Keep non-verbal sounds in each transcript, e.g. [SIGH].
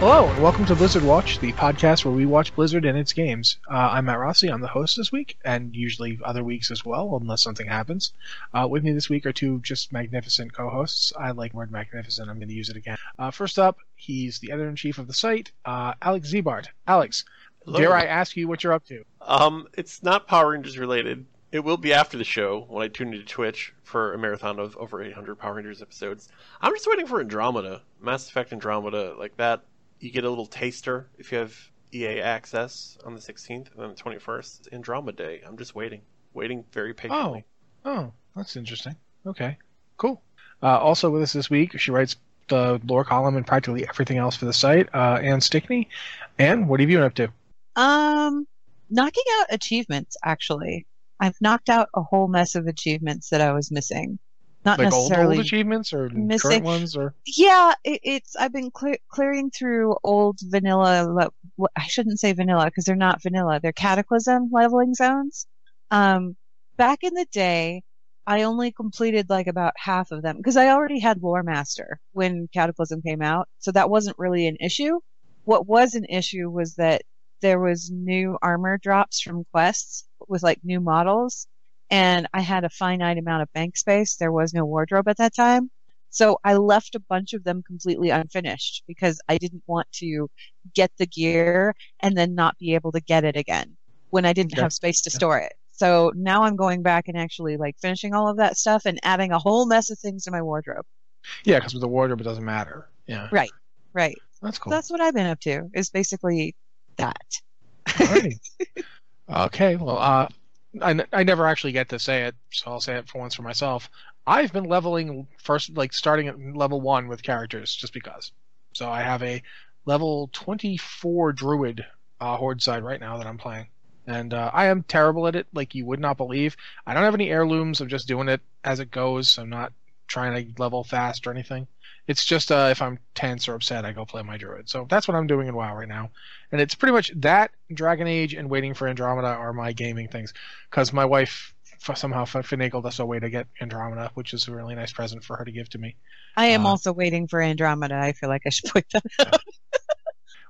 Hello, and welcome to Blizzard Watch, the podcast where we watch Blizzard and its games. Uh, I'm Matt Rossi. I'm the host this week, and usually other weeks as well, unless something happens. Uh, with me this week are two just magnificent co-hosts. I like the word magnificent. I'm going to use it again. Uh, first up, he's the editor-in-chief of the site, uh, Alex Ziebart. Alex, Hello. dare I ask you what you're up to? Um, it's not Power Rangers related. It will be after the show when I tune into Twitch for a marathon of over 800 Power Rangers episodes. I'm just waiting for Andromeda, Mass Effect Andromeda, like that. You get a little taster if you have EA access on the 16th, and then the 21st is Andromeda Day. I'm just waiting, waiting very patiently. Oh, that's interesting. Okay, cool. Uh, also with us this week, she writes the lore column and practically everything else for the site. Uh, Anne Stickney. Anne, what have you been up to? Um, knocking out achievements. Actually, I've knocked out a whole mess of achievements that I was missing. Not like old, necessarily old achievements or missing- current ones, or Yeah, it, it's. I've been cle clearing through old vanilla. le- I shouldn't say vanilla because they're not vanilla. They're cataclysm leveling zones. Um, back in the day, I only completed like about half of them because I already had Lore Master when Cataclysm came out, so that wasn't really an issue. What was an issue was that there was new armor drops from quests with like new models, and I had a finite amount of bank space. There was no wardrobe at that time. So I left a bunch of them completely unfinished because I didn't want to get the gear and then not be able to get it again when I didn't Okay. have space to Yeah. store it. So now I'm going back and actually like finishing all of that stuff and adding a whole mess of things to my wardrobe. yeah, because with the wardrobe it doesn't matter. Yeah, Right. Right. that's cool. So that's what I've been up to is basically that. Alrighty. [LAUGHS] okay, well, uh, I, I never actually get to say it, so I'll say it for once for myself. I've been leveling first, like starting at level one with characters, just because. So I have a level 24 druid uh, horde side right now that I'm playing. And uh, I am terrible at it, like you would not believe. I don't have any heirlooms. I'm just doing it as it goes. So I'm not trying to level fast or anything. It's just uh, if I'm tense or upset, I go play my druid. So that's what I'm doing in WoW right now and it's pretty much that Dragon Age and waiting for Andromeda are my gaming things because my wife f- somehow f- finagled us a way to get Andromeda, which is a really nice present for her to give to me. I am Uh, also waiting for Andromeda. I feel like I should point that out. [LAUGHS]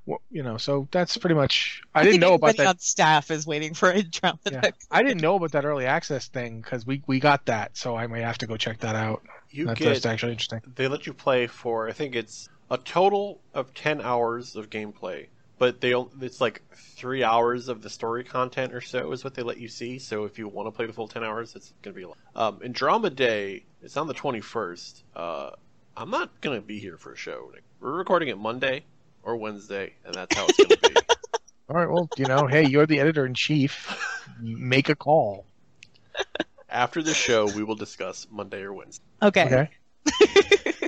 Well, you know, so that's pretty much. I, I didn't know about that. on staff is waiting for Andromeda. Yeah, I didn't know about that early access thing because we we got that, so I may have to go check that out. You That's, get that's actually interesting. they let you play for I think it's a total of 10 hours of gameplay, but they on- it's like 3 hours of the story content or so is what they let you see. So if you want to play the full 10 hours, it's going to be a lot. Um Andromeda Day, it's on the 21st. Uh I'm not going to be here for a show. We're recording it Monday or Wednesday, and that's how it's going to be. [LAUGHS] All right, well, you know, hey, you're the editor in chief. [LAUGHS] Make a call. After the show, we will discuss Monday or Wednesday. Okay. Okay.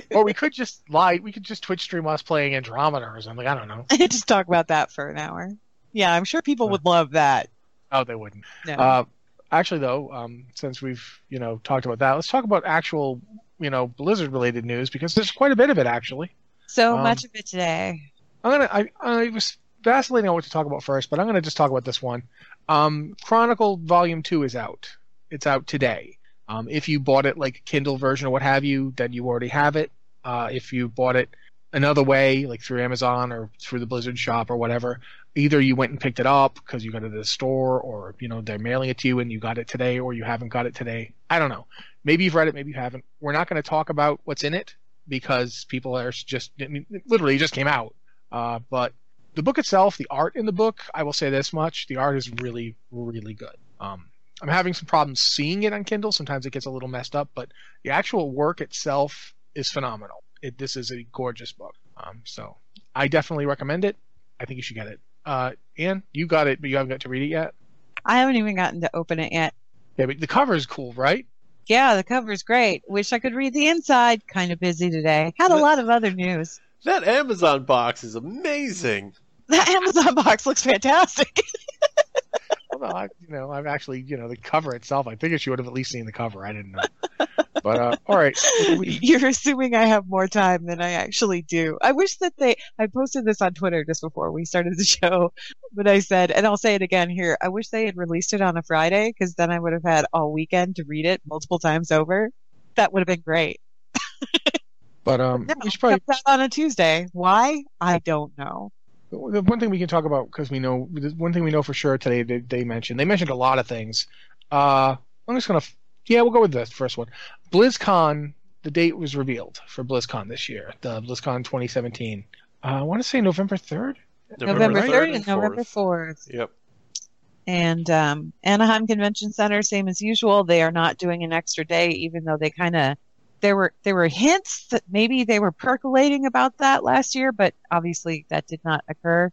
[LAUGHS] or we could just lie. We could just Twitch stream us playing Andromeda or something. I don't know. [LAUGHS] Just talk about that for an hour. Yeah, I'm sure people would love that. Oh, they wouldn't. No. Uh, actually, though, um, since we've you know talked about that, let's talk about actual you know Blizzard related news because there's quite a bit of it actually. so um, much of it today. I'm gonna. I, I was vacillating on what to talk about first, but I'm gonna just talk about this one. Um, Chronicle Volume Two is out. It's out today. Um, if you bought it like a Kindle version or what have you, then you already have it. Uh, if you bought it another way, like through Amazon or through the Blizzard shop or whatever, either you went and picked it up because you got it at the store, or you know they're mailing it to you and you got it today, or you haven't got it today. I don't know. Maybe you've read it, maybe you haven't. We're not going to talk about what's in it because people are just I mean, it literally just came out. Uh, but the book itself, the art in the book, I will say this much: the art is really, really good. Um, I'm having some problems seeing it on Kindle. Sometimes it gets a little messed up, but the actual work itself is phenomenal. It, this is a gorgeous book. Um, so I definitely recommend it. I think you should get it. Uh, Anne, you got it, but you haven't got to read it yet. I haven't even gotten to open it yet. Yeah, but the cover is cool, right? Yeah, the cover's great. Wish I could read the inside. Kind of busy today. Had a lot of other news. That Amazon box is amazing. [LAUGHS] That Amazon box looks fantastic. [LAUGHS] Well, no, I, you know, I've actually, you know, the cover itself. I figured she would have at least seen the cover. I didn't know. But uh, all right, we, [LAUGHS] You're assuming I have more time than I actually do. I wish that they, I posted this on Twitter just before we started the [LAUGHS] show, but I said, and I'll say it again here, I wish they had released it on a Friday because then I would have had all weekend to read it multiple times over. That would have been great. but um, [LAUGHS] No, we should probably out on a Tuesday. Why? I don't know. The one thing we can talk about because we know the one thing we know for sure today they, they mentioned they mentioned a lot of things. Uh, I'm just gonna yeah we'll go with the first one. BlizzCon the date was revealed for BlizzCon this year, the BlizzCon 2017. Uh, I want to say November 3rd. November right? 3rd and November 4th. Yep. And um, Anaheim Convention Center, same as usual. They are not doing an extra day, even though they kind of there were there were hints that maybe they were percolating about that last year, but obviously that did not occur.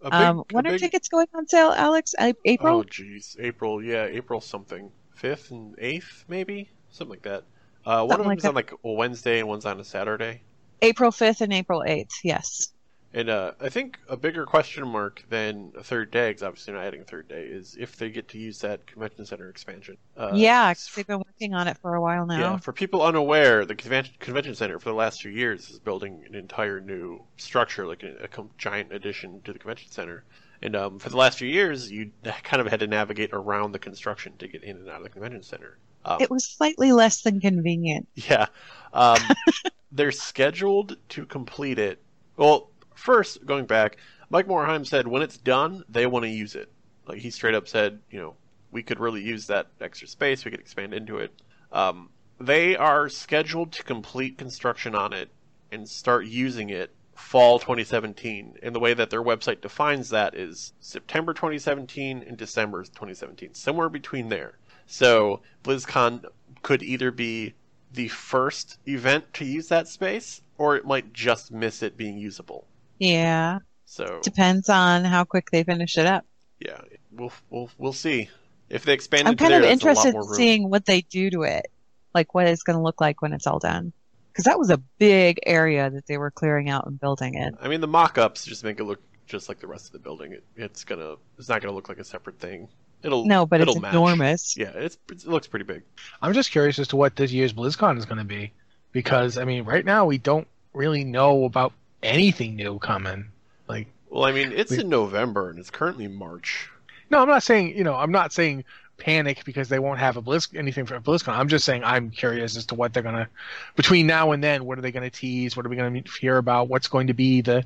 Big, um, when are tickets going on sale, Alex? April? Oh, jeez. April, yeah, April something. 5th and 8th, maybe? Something like that. Uh, one Something of like them's on like a Wednesday and one's on a Saturday. April 5th and April 8th. Yes. And uh, I think a bigger question mark than a third day, because obviously not adding a third day, is if they get to use that convention center expansion. Uh, yeah, 'cause s- they've been working on it for a while now. Yeah, for people unaware, the convention, convention center for the last few years is building an entire new structure, like a, a com- giant addition to the convention center. And um, for the last few years, you [LAUGHS] kind of had to navigate around the construction to get in and out of the convention center. Um, It was slightly less than convenient. yeah, um, [LAUGHS] they're scheduled to complete it. Well, first going back, Mike Morhaime said when it's done, they want to use it. Like he straight up said, you know, we could really use that extra space. We could expand into it. Um, they are scheduled to complete construction on it and start using it fall 2017. And the way that their website defines that is September 2017 and December 2017, somewhere between there. So BlizzCon could either be the first event to use that space, or it might just miss it being usable. Yeah. So Depends on how quick they finish it up. yeah, we'll we'll we'll see if they expand it. I'm kind there. of that's a lot interested in seeing what they do to it, like what it's going to look like when it's all done. Because that was a big area that they were clearing out and building it. I mean, the mock-ups just make it look just like the rest of the building. It, it's gonna it's not gonna look like a separate thing. It'll No, but it's it'll match. enormous. Yeah, it's it looks pretty big. I'm just curious as to what this year's BlizzCon is going to be because I mean right now we don't really know about anything new coming. Like Well, I mean, it's We- in November and it's currently March. no, I'm not saying you know I'm not saying panic because they won't have a Blizz anything for a BlizzCon. I'm just saying I'm curious as to what they're gonna between now and then. What are they gonna tease? What are we gonna hear about? What's going to be the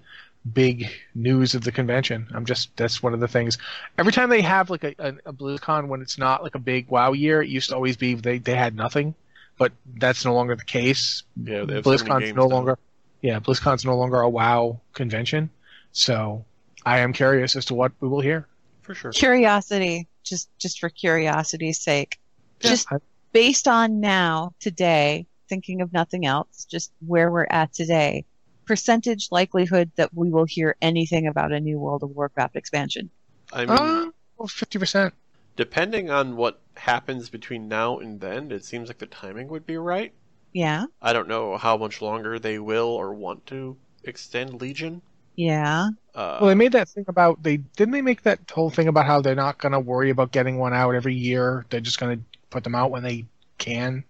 big news of the convention? I'm just that's one of the things. Every time they have like a, a, a BlizzCon when it's not like a big WoW year, it used to always be they they had nothing, but that's no longer the case. Yeah, they so BlizzCon's no now. longer yeah BlizzCon's no longer a WoW convention, so I am curious as to what we will hear. For sure. Curiosity, just just for curiosity's sake, Yeah, just I- based on now today, thinking of nothing else, just where we're at today. Percentage likelihood that we will hear anything about a new World of Warcraft expansion. I mean, Uh, fifty percent. depending on what happens between now and then, it seems like the timing would be right. Yeah, I don't know how much longer they will or want to extend Legion. yeah. Uh, Well, they made that thing about they didn't they make that whole thing about how they're not going to worry about getting one out every year. They're just going to put them out when they can.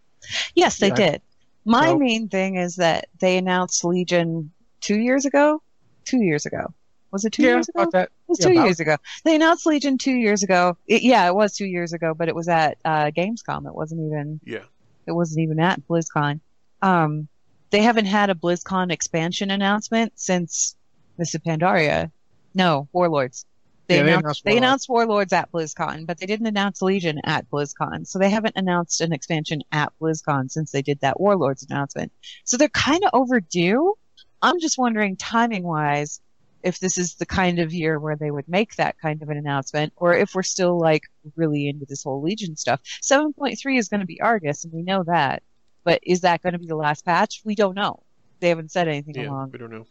Yes, they Yeah. did. My So- main thing is that they announced Legion two years ago. Two years ago. Was it two yeah, years ago? about that. It was Yeah, two about- years ago. They announced Legion two years ago. It, yeah, it was two years ago, but it was at uh, Gamescom. It wasn't even. yeah. It wasn't even at BlizzCon. Um, they haven't had a BlizzCon expansion announcement since Mists of Pandaria. No, Warlords. They, Yeah, they announced, announced they Warlords. announced Warlords at BlizzCon, but they didn't announce Legion at BlizzCon. So they haven't announced an expansion at BlizzCon since they did that Warlords announcement. So they're kind of overdue. I'm just wondering, timing wise, if this is the kind of year where they would make that kind of an announcement, or if we're still like really into this whole Legion stuff. 7.3 is going to be Argus, and we know that. But is that going to be the last patch? We don't know. They haven't said anything Yeah, along. we don't know.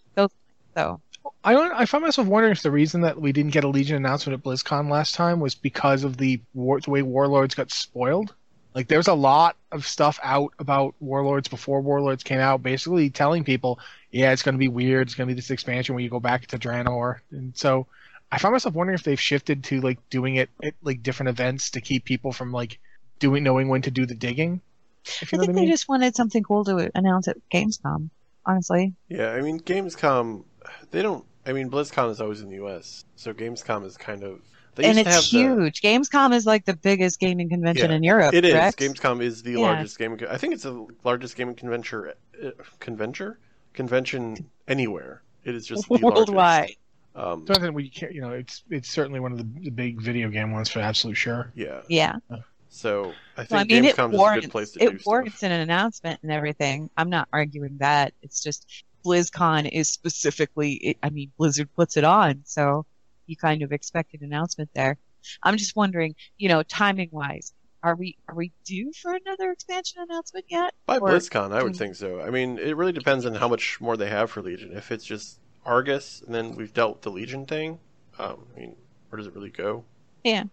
So I don't. I find myself wondering if the reason that we didn't get a Legion announcement at BlizzCon last time was because of the, war, the way Warlords got spoiled. Like there's a lot of stuff out about Warlords before Warlords came out, basically telling people, yeah, it's going to be weird. It's going to be this expansion where you go back to Draenor, and so I find myself wondering if they've shifted to like doing it at like different events to keep people from like doing knowing when to do the digging. I you know think what I they mean. just wanted something cool to announce at Gamescom. Honestly, Yeah, I mean, Gamescom, they don't. I mean, BlizzCon is always in the U.S., so Gamescom is kind of. They and it's have the- huge. Gamescom is like the biggest gaming convention Yeah, in Europe. It is. correct? Gamescom is the Yeah. largest gaming. I think it's the largest gaming convention. Uh, convention convention anywhere. It is just the worldwide. largest. Um, Something we can't, you know, it's it's certainly one of the, the big video game ones for absolute sure. yeah. Yeah. So I think Well, I mean, it Gamescom is a warrants good place to do it warrants stuff. an announcement and everything. I'm not arguing that. It's just BlizzCon is specifically. It, I mean, Blizzard puts it on, so you kind of expected announcement there. I'm just wondering, you know, timing wise, are we are we due for another expansion announcement yet? By Or- BlizzCon, I would Mm. think so. I mean, it really depends on how much more they have for Legion. If it's just Argus, and then we've dealt with the Legion thing, um, I mean, where does it really go? Yeah.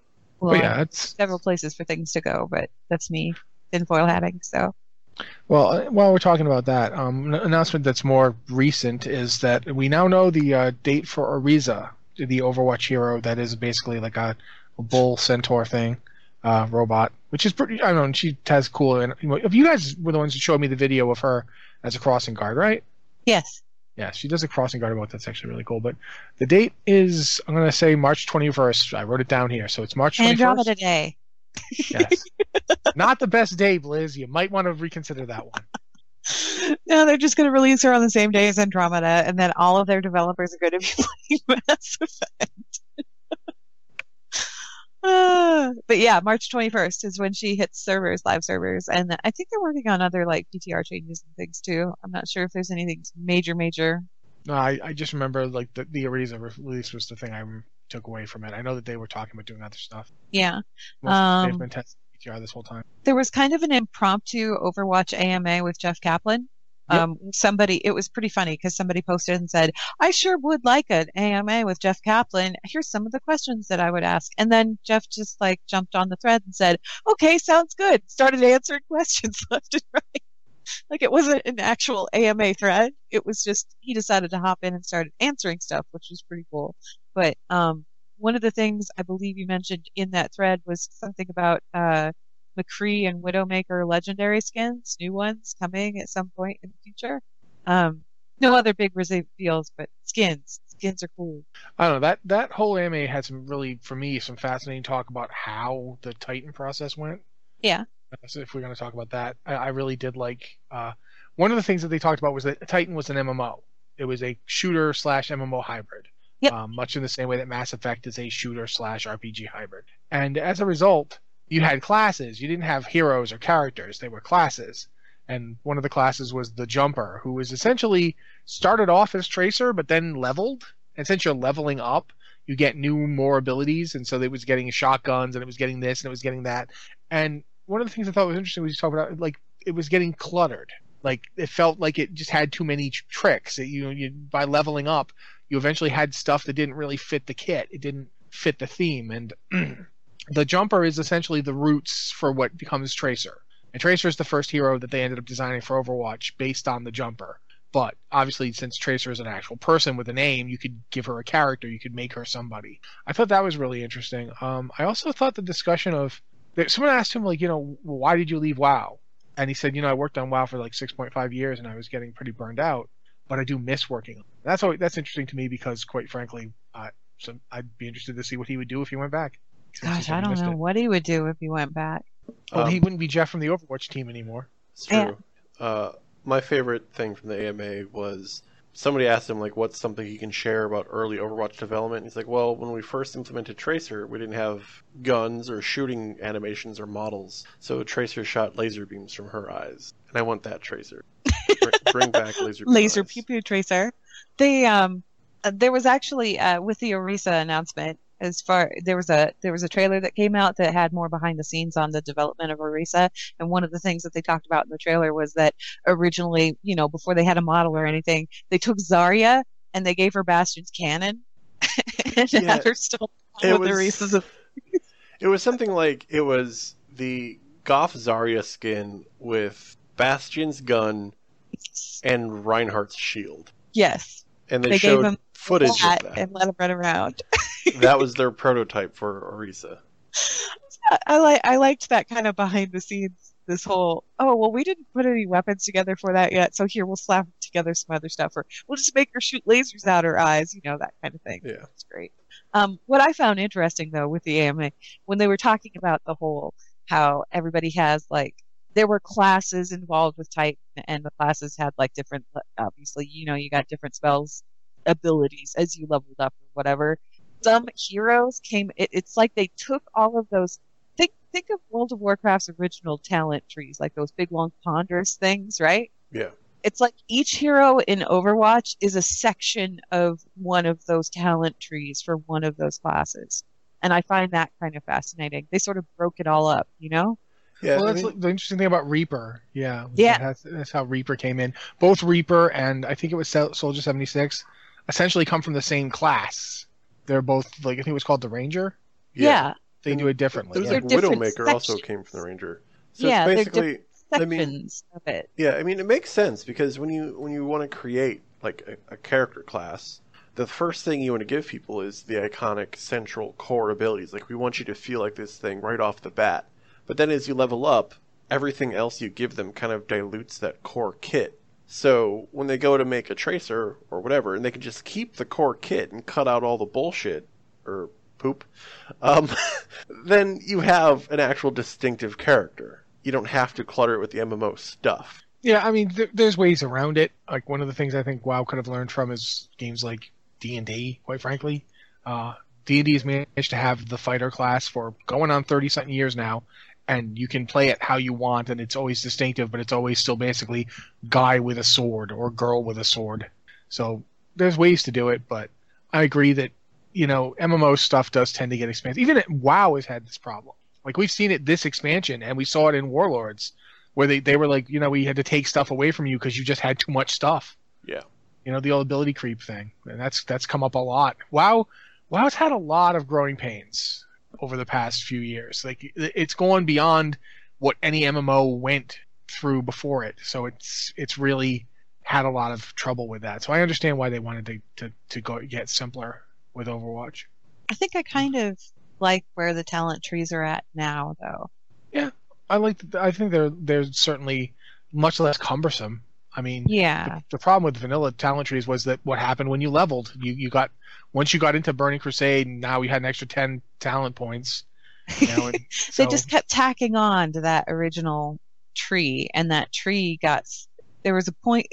Well, But yeah, it's several places for things to go, but that's me tinfoil hatting. So Well, uh, while we're talking about that, um, an announcement that's more recent is that we now know the uh, date for Ariza, the Overwatch hero that is basically like a, a bull centaur thing, uh, robot, which is pretty. I don't know. She has cool. And if you guys were the ones who showed me the video of her as a crossing guard, right? yes, Yeah, she does a crossing guard robot. That's actually really cool. But the date is, I'm going to say March 21st. I wrote it down here, so it's March 21st. Andromeda Day. Yes. Not the best day, Blizz. You might want to reconsider that one. [LAUGHS] [LAUGHS] No, they're just going to release her on the same day as Andromeda, and then all of their developers are going to be [LAUGHS] playing Mass Effect. Uh, [SIGHS] but yeah, March 21st is when she hits servers, live servers, and I think they're working on other like PTR changes and things too. I'm not sure if there's anything major, major. No, I, I just remember like the the Orisa release was the thing I took away from it. I know that they were talking about doing other stuff. Yeah, Most Um, they've been testing PTR this whole time. there was kind of an impromptu Overwatch AMA with Jeff Kaplan. Yep. Um, somebody, it was pretty funny because somebody posted and said, I sure would like an AMA with Jeff Kaplan. Here's some of the questions that I would ask. And then Jeff just like jumped on the thread and said, okay, sounds good. Started answering [LAUGHS] questions left and right. Like it wasn't an actual AMA thread. It was just, he decided to hop in and started answering stuff, which was pretty cool. But, um, one of the things I believe you mentioned in that thread was something about, uh, McCree and Widowmaker legendary skins, new ones coming at some point in the future. Um, no other big reveals, but skins. Skins are cool. I don't know that that whole AMA had some really, for me, some fascinating talk about how the Titan process went. Yeah. So if we're going to talk about that, I, I really did like. Uh, one of the things that they talked about was that Titan was an MMO. It was a shooter slash MMO hybrid. Yep. Um, much in the same way that Mass Effect is a shooter slash RPG hybrid. And as a result, you had classes. You didn't have heroes or characters. They were classes. And one of the classes was the Jumper, who was essentially started off as Tracer, but then leveled. And since you're leveling up, you get new, more abilities. And so it was getting shotguns, and it was getting this, and it was getting that. And one of the things I thought was interesting was you talk about like it was getting cluttered. Like it felt like it just had too many tricks. That you, you by leveling up, you eventually had stuff that didn't really fit the kit. It didn't fit the theme. And [CLEARS THROAT] the jumper is essentially the roots for what becomes Tracer. And Tracer is the first hero that they ended up designing for Overwatch based on the jumper. But obviously, since Tracer is an actual person with a name, you could give her a character. You could make her somebody. I thought that was really interesting. Um, I also thought the discussion of someone asked him like, you know, why did you leave WoW? And he said, you know, I worked on WoW for like 6.5 years and I was getting pretty burned out, but I do miss working. That's always, that's interesting to me because, quite frankly, uh, so I'd be interested to see what he would do if he went back. Gosh, I don't know it. what he would do if he went back. Well, um, he wouldn't be Jeff from the Overwatch team anymore. It's true. Yeah. Uh, my favorite thing from the AMA was somebody asked him like what's something he can share about early Overwatch development. He's like, well, when we first implemented Tracer, we didn't have guns or shooting animations or models, so Tracer shot laser beams from her eyes, and I want that Tracer. bring, bring back [LAUGHS] laser laser pew pew Tracer. They um, uh, there was actually uh, with the Orisa announcement as far there was a there was a trailer that came out that had more behind the scenes on the development of Orisa. And one of the things that they talked about in the trailer was that originally you know before they had a model or anything they took Zarya and they gave her Bastion's cannon. [LAUGHS] And yeah, had her still it was, Orisa's [LAUGHS] it was something like it was the Goth Zarya skin with Bastion's gun and Reinhardt's shield. Yes and they, they showed footage of that and let him run around [LAUGHS] that was their prototype for Orisa. I like I liked that kind of behind the scenes. This whole oh well we didn't put any weapons together for that yet, so here we'll slap together some other stuff, or we'll just make her shoot lasers out her eyes, you know that kind of thing. Yeah, it's great. Um, what I found interesting though with the AMA when they were talking about the whole how everybody has like there were classes involved with Titan, and the classes had like different obviously you know you got different spells abilities as you leveled up or whatever some heroes came. It, it's like they took all of those. Think think of World of Warcraft's original talent trees, like those big long ponderous things, right? Yeah. It's like each hero in Overwatch is a section of one of those talent trees for one of those classes, and I find that kind of fascinating. They sort of broke it all up, you know. Yeah, well, that's I mean, the interesting thing about Reaper. Yeah, yeah, that's, that's, how Reaper came in. Both Reaper and I think it was Soldier seventy six, essentially come from the same class they're both like I think it was called the Ranger. Yeah, yeah. they do it differently. There's yeah. like Widowmaker also came from the Ranger. So yeah, it's basically I mean, of it. Yeah, I mean it makes sense because when you when you want to create like a, a character class, the first thing you want to give people is the iconic central core abilities. Like we want you to feel like this thing right off the bat. But then as you level up, everything else you give them kind of dilutes that core kit. So when they go to make a tracer or whatever, and they can just keep the core kit and cut out all the bullshit or poop, um, [LAUGHS] then you have an actual distinctive character. You don't have to clutter it with the MMO stuff. Yeah, I mean, th- there's ways around it. Like one of the things I think WoW could have learned from is games like D and D. Quite frankly, uh, D and D has managed to have the fighter class for going on thirty something years now, and you can play it how you want and it's always distinctive but it's always still basically guy with a sword or girl with a sword. So there's ways to do it but i agree that you know mmo stuff does tend to get expensive even wow has had this problem. Like we've seen it this expansion and we saw it in warlords where they, they were like you know we had to take stuff away from you because you just had too much stuff. Yeah. You know the old ability creep thing and that's that's come up a lot. Wow wow's had a lot of growing pains over the past few years. Like it's gone beyond what any MMO went through before it. So it's it's really had a lot of trouble with that. So I understand why they wanted to to, to go get simpler with Overwatch. I think I kind of like where the talent trees are at now, though. Yeah, I like. I think they're they're certainly much less cumbersome. I mean, yeah. The, the, problem with vanilla talent trees was that what happened when you leveled, you you got once you got into Burning Crusade, now you had an extra ten talent points. You know, [LAUGHS] so... they just kept tacking on to that original tree, and that tree got. There was a point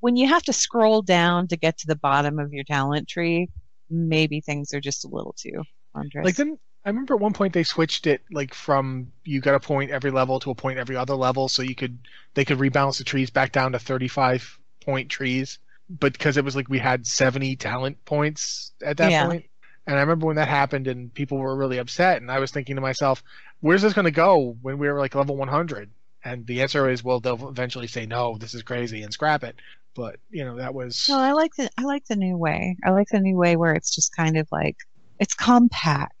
when you have to scroll down to get to the bottom of your talent tree. Maybe things are just a little too wondrous. Like then I remember at one point they switched it like from you got a point every level to a point every other level, so you could they could rebalance the trees back down to 35 point trees. But because it was like we had 70 talent points at that yeah. point. And I remember when that happened and people were really upset, and I was thinking to myself, where's this going to go when we were like level 100? And the answer is, well, they'll eventually say no, this is crazy, and scrap it. But you know that was. No, I like the I like the new way. I like the new way where it's just kind of like it's compact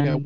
and yeah,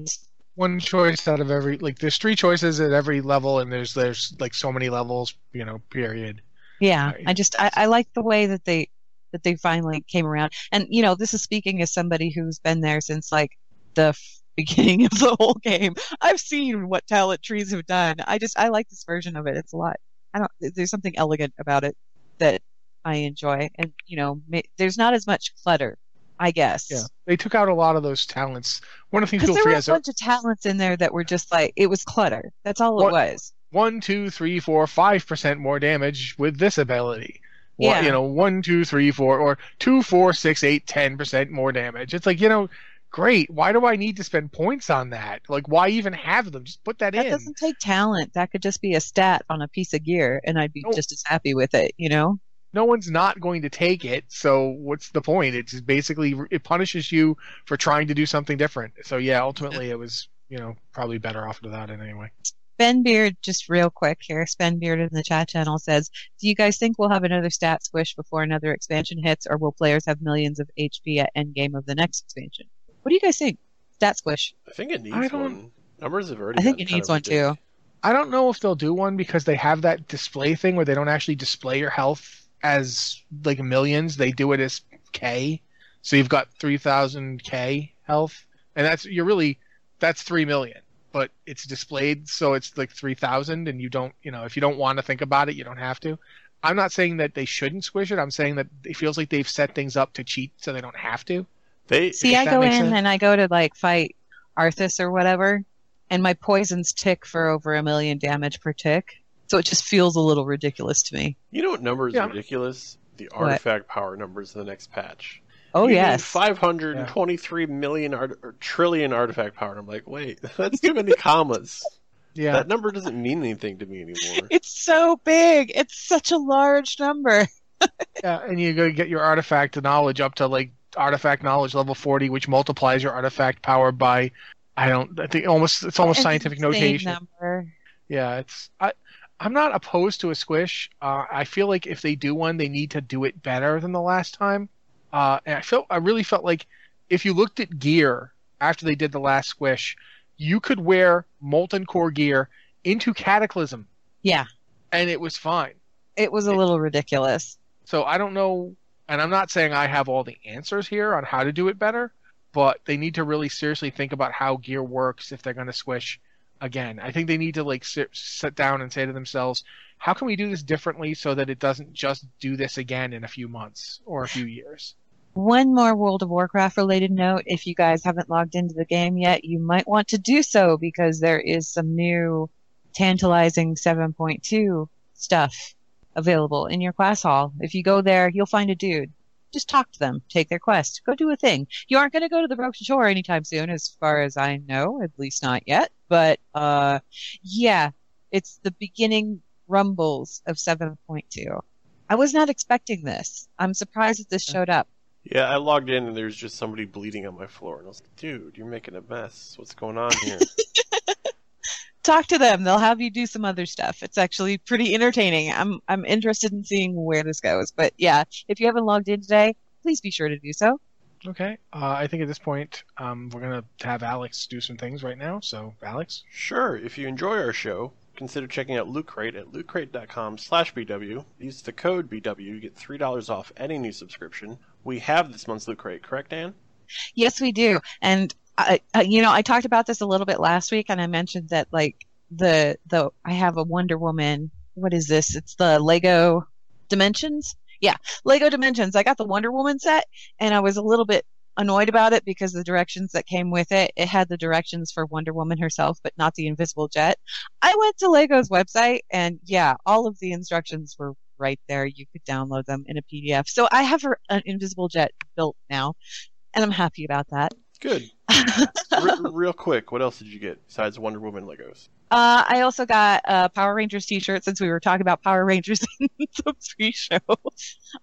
one choice out of every like there's three choices at every level and there's there's like so many levels you know period Yeah, Right. I just I, I like the way that they that they finally came around. And you know, this is speaking as somebody who's been there since like the f- [LAUGHS] beginning of the whole game. I've seen what talent trees have done. I just I like this version of it. It's a lot. I don't. There's something elegant about it that I enjoy, and you know, ma- there's not as much clutter. I guess. Yeah, they took out a lot of those talents. One of the things Because people there were a bunch of talents in there that were just like it was clutter. That's all What- it was. one, two, three, four, five percent more damage with this ability. One- Yeah. You know, one, two, three, four, or two, four, six, eight, ten percent more damage. It's like you know, great. Why do I need to spend points on that? Like, why even have them? Just put that, That in. That doesn't take talent. That could just be a stat on a piece of gear, and I'd be No. just as happy with it. You know. No one's not going to take it. So what's the point? It's just basically it punishes you for trying to do something different. So yeah, ultimately it was you know probably better off to without it anyway. Ben Beard, just real quick here. Ben Beard in the chat channel says, "Do you guys think we'll have another stat squish before another expansion hits, or will players have millions of HP at endgame of the next expansion? What do you guys think? Stat squish? I think it needs I one. Numbers have already. I think it needs one too. I don't know if they'll do one because they have that display thing where they don't actually display your health as like millions. They do it as K. So you've got 3000 K health and that's you're really that's 3 million, but it's displayed so it's like 3000 and you don't, you know, if you don't want to think about it, you don't have to. I'm not saying that they shouldn't squish it. I'm saying that it feels like they've set things up to cheat so they don't have to. They See, I go in sense. and I go to like fight Arthas or whatever, and my poisons tick for over a million damage per tick. So it just feels a little ridiculous to me. You know what number is Yeah. ridiculous? The What? artifact power numbers in the next patch. Oh You need yes, 523 million art- or trillion artifact power. And I'm like, wait, [LAUGHS] that's too many commas. Yeah. That number doesn't mean anything to me anymore. [LAUGHS] it's so big. It's such a large number. [LAUGHS] Yeah, and you go get your artifact knowledge up to like artifact knowledge level 40 which multiplies your artifact power by I don't I think almost it's almost It's scientific an insane notation. Number. Yeah, it's I I'm not opposed to a squish. Uh, I feel like if they do one, they need to do it better than the last time. Uh, and I felt I really felt like if you looked at gear after they did the last squish, you could wear molten core gear into Cataclysm, Yeah, and it was fine. it was a little ridiculous. So I don't know, and I'm not saying I have all the answers here on how to do it better, but they need to really seriously think about how gear works if they're going to squish again. I think they need to like sit, sit down and say to themselves, how can we do this differently so that it doesn't just do this again in a few months or a few years? One more World of Warcraft related note. If you guys haven't logged into the game yet, you might want to do so because there is some new tantalizing 7.2 stuff available in your class hall. If you go there, you'll find a dude. Just talk to them, take their quest, go do a thing. You aren't going to go to the Broken Shore anytime soon, as far as I know, at least not yet. But, uh, yeah, it's the beginning rumbles of 7.2. I was not expecting this. I'm surprised that this showed up. Yeah, I logged in and there's just somebody bleeding on my floor, and I was like, dude, you're making a mess. What's going on here? [LAUGHS] talk to them. They'll have you do some other stuff. It's actually pretty entertaining. I'm I'm interested in seeing where this goes. But yeah, if you haven't logged in today, please be sure to do so. Okay, uh, I think at this point um, we're going to have Alex do some things right now. So, Alex, Sure, if you enjoy our show, consider checking out Loot Crate at lootcrate.com slash BW. Use the code BW, you get $3 off any new subscription. We have this month's Loot Crate, correct, Dan? Yes, we do. And I, I, you know, I talked about this a little bit last week, and I mentioned that like the the I have a Wonder Woman. What is this? It's the Lego Dimensions. Yeah, Lego Dimensions. I got the Wonder Woman set, and I was a little bit annoyed about it because the directions that came with it, it had the directions for Wonder Woman herself, but not the invisible jet. I went to Lego's website, and yeah, all of the instructions were right there. You could download them in a PDF. So I have an invisible jet built now, and I'm happy about that. Good. [LAUGHS] Re- real quick, what else did you get besides Wonder Woman Legos? Uh, I also got a Power Rangers t-shirt since we were talking about Power Rangers [LAUGHS] in the pre-show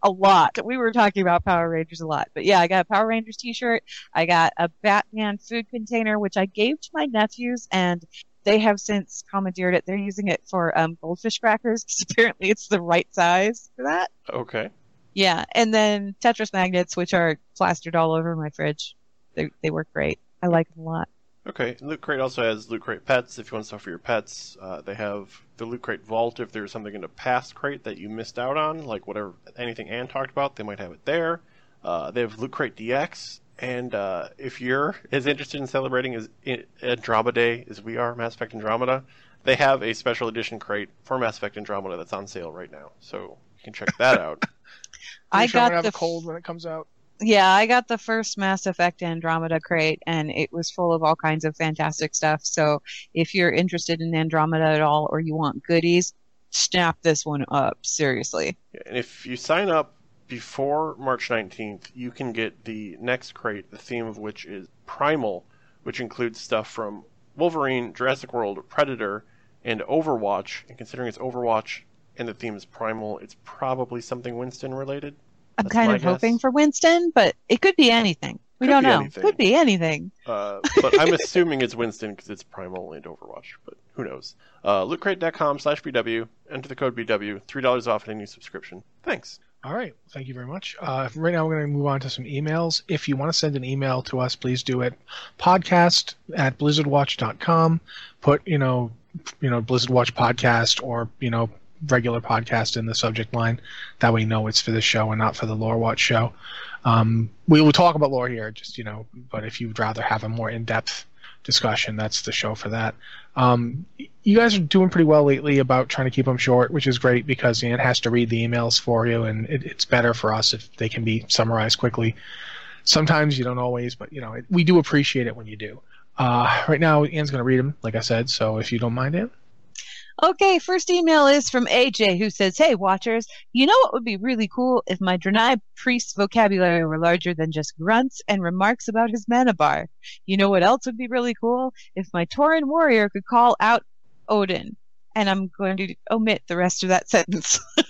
a lot. We were talking about Power Rangers a lot. But yeah, I got a Power Rangers t-shirt. I got a Batman food container, which I gave to my nephews and they have since commandeered it. They're using it for um, goldfish crackers because [LAUGHS] apparently it's the right size for that. Okay. Yeah. And then Tetris magnets, which are plastered all over my fridge. They, they work great. I like them a lot. Okay, Loot Crate also has Loot Crate Pets if you want stuff for your pets. Uh, they have the Loot Crate Vault if there's something in a past crate that you missed out on, like whatever anything Anne talked about, they might have it there. Uh, they have Loot Crate DX, and uh, if you're as interested in celebrating as Andromeda Day as we are, Mass Effect Andromeda, they have a special edition crate for Mass Effect Andromeda that's on sale right now, so you can check that out. [LAUGHS] I sure I'm got gonna have the cold when it comes out. Yeah, I got the first Mass Effect Andromeda crate, and it was full of all kinds of fantastic stuff. So if you're interested in Andromeda at all, or you want goodies, snap this one up. Seriously. And if you sign up before March 19th, you can get the next crate, the theme of which is Primal, which includes stuff from Wolverine, Jurassic World, Predator, and Overwatch. And considering it's Overwatch and the theme is Primal, it's probably something Winston related. I'm That's kind my of hoping for Winston, but it could be anything. We Could don't know. anything. Could be anything. Uh, but I'm assuming it's Winston because it's Primal and Overwatch, but who knows? Uh, lootcrate.com slash BW. Enter the code BW. $3 off any subscription. Thanks. All right. Thank you very much. Uh, right now, we're going to move on to some emails. If you want to send an email to us, please do it. Podcast at blizzardwatch.com. Put, you know, you know, Blizzard Watch podcast or, you know, regular podcast in the subject line. That way you know it's for the show and not for the Lore Watch show. Um, we will talk about lore here, just, you know, but if you'd rather have a more in-depth discussion, that's the show for that. Um, you guys are doing pretty well lately about trying to keep them short, which is great because it has to read the emails for you, and it, it's better for us if they can be summarized quickly. Sometimes you don't always, but you know it, we do appreciate it when you do. Uh, right now, Anne's going to read them, like I said. So if you don't mind, Anne. Okay, first email is from AJ who says, Hey, watchers, you know what would be really cool if my Draenei priest's vocabulary were larger than just grunts and remarks about his mana bar? You know what else would be really cool? If my Tauren warrior could call out Odyn. And I'm going to omit the rest of that [LAUGHS] sentence. 'Cause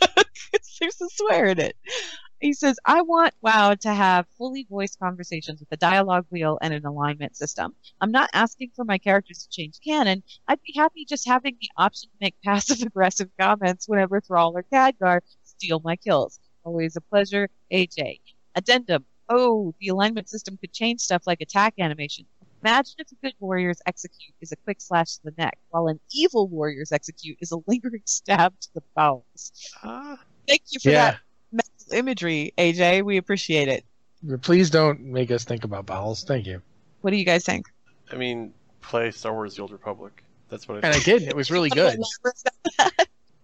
[LAUGHS] There's a swear in it. He says, I want WoW to have fully voiced conversations with a dialogue wheel and an alignment system. I'm not asking for my characters to change canon. I'd be happy just having the option to make [LAUGHS] passive aggressive comments whenever Thrall or Khadgar steal my kills. Always a pleasure, AJ. Addendum. Oh, the alignment system could change stuff like attack animation. Imagine if a good warrior's execute is a quick slash to the neck, while an evil warrior's execute is a lingering [LAUGHS] stab to the bowels. Uh, Thank you for Yeah. that mental imagery, AJ. We appreciate it. Please don't make us think about bowels. Thank you. What do you guys think? I mean, play Star Wars The Old Republic. That's what I And I did. and It was really [LAUGHS] good.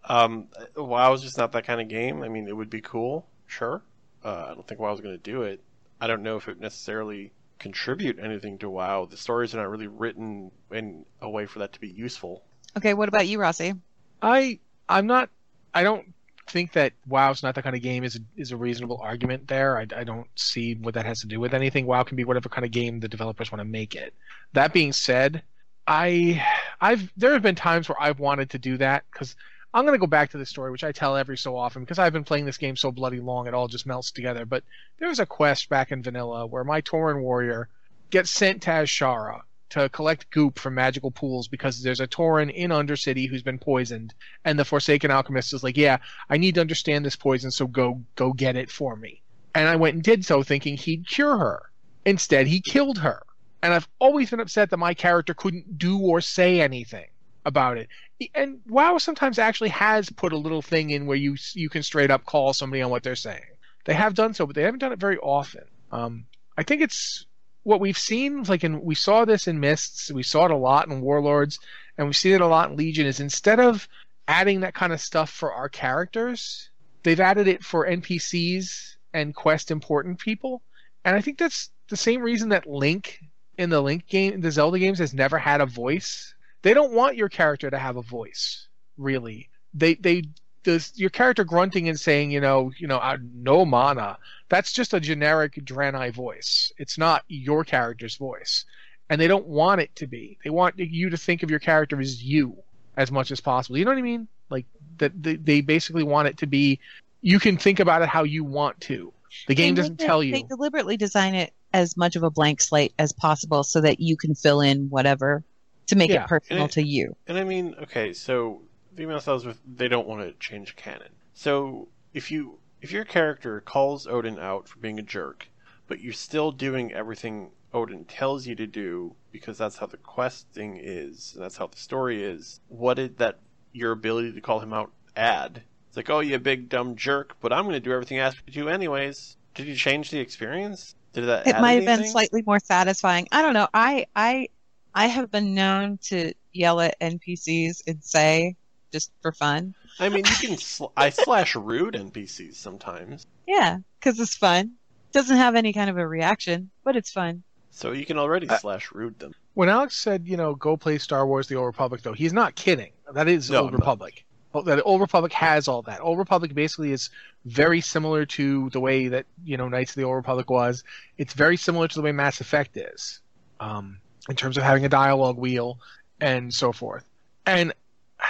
Um, WoW's just not that kind of game. I mean, it would be cool, sure. Uh, I don't think WoW's going to do it. I don't know if it would necessarily contribute anything to WoW. The stories are not really written in a way for that to be useful. Okay, what about you, Rossi? I I'm not. I don't think that WoW's not that kind of game is a, is a reasonable argument there. I, I don't see what that has to do with anything. WoW can be whatever kind of game the developers want to make it. That being said, I I've there have been times where I've wanted to do that because I'm going to go back to the story, which I tell every so often because I've been playing this game so bloody long, it all just melts together. But there was a quest back in Vanilla where my Tauren warrior gets sent to Azshara to collect goop from magical pools because there's a Tauren in Undercity who's been poisoned, and the Forsaken Alchemist is like, "Yeah, I need to understand this poison, so go go get it for me." And I went and did so, thinking he'd cure her. Instead, he killed her. And I've always been upset that my character couldn't do or say anything about it. And WoW sometimes actually has put a little thing in where you you can straight up call somebody on what they're saying. They have done so, but they haven't done it very often. Um, I think it's what we've seen. Like, in we saw this in Mists, we saw it a lot in Warlords, and we see it a lot in Legion. Is instead of adding that kind of stuff for our characters, they've added it for NPCs and quest important people. And I think that's the same reason that Link in the Link game, the Zelda games, has never had a voice. They don't want your character to have a voice, really. They they the your character grunting and saying, you know, you know, uh, no mana. That's just a generic Draenei voice. It's not your character's voice, and they don't want it to be. They want you to think of your character as you as much as possible. You know what I mean? Like that they, they basically want it to be. You can think about it how you want to. The game doesn't make it- tell They you. deliberately design it as much of a blank slate as possible so that you can fill in whatever to make Yeah. it personal it- to you. And I mean, okay, so email says with they don't want to change canon. So if you if your character calls Odyn out for being a jerk, but you're still doing everything Odyn tells you to do because that's how the questing is and that's how the story is. What did that your ability to call him out add? It's like, oh, you big dumb jerk, but I'm going to do everything I asked you to do anyways. Did you change the experience? Did that? It might have been slightly more satisfying. I don't know. I I I have been known to yell at NPCs and say just for fun. I mean, you can. Sl- I slash rude NPCs sometimes, Yeah, because it's fun. Doesn't have any kind of a reaction, but it's fun. so you can already Uh, slash rude them. When Alex said, you know, go play Star Wars: The Old Republic, though, he's not kidding. That is No, Old I'm not. Republic. Oh, That Old Republic has all that. Old Republic basically is very similar to the way that you know Knights of the Old Republic was. It's very similar to the way Mass Effect is, um, in terms of having a dialogue wheel and so forth. And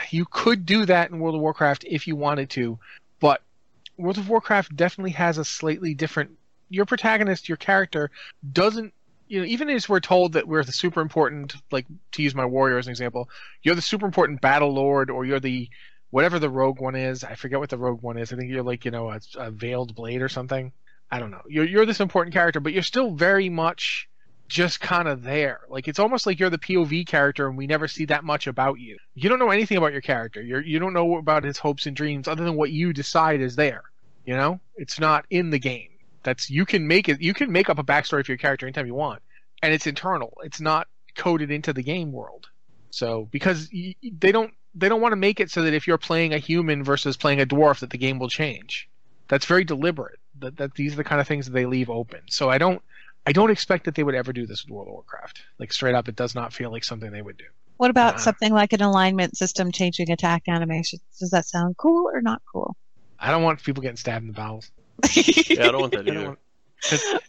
you could do that in World of Warcraft if you wanted to, but World of Warcraft definitely has a slightly different. Your protagonist, your character, doesn't. You know, even as we're told that we're the super important, like to use my warrior as an example, you're the super important battle lord, or you're the whatever the rogue one is. I forget what the rogue one is. I think you're like you know a, a veiled blade or something. I don't know. You're you're this important character, but you're still very much just kind of there. Like it's almost like you're the POV character, and we never see that much about you. You don't know anything about your character. You're you don't know about his hopes and dreams other than what you decide is there. You know, it's not in the game. That's you can make it. You can make up a backstory for your character anytime you want, and it's internal. It's not coded into the game world. So because y- they don't they don't want to make it so that if you're playing a human versus playing a dwarf that the game will change. That's very deliberate. That that these are the kind of things that they leave open. So I don't I don't expect that they would ever do this with World of Warcraft. Like straight up, it does not feel like something they would do. What about Uh, something like an alignment system changing attack animations? Does that sound cool or not cool? I don't want people getting stabbed in the bowels. [LAUGHS] Yeah, I don't want that [LAUGHS] either. want-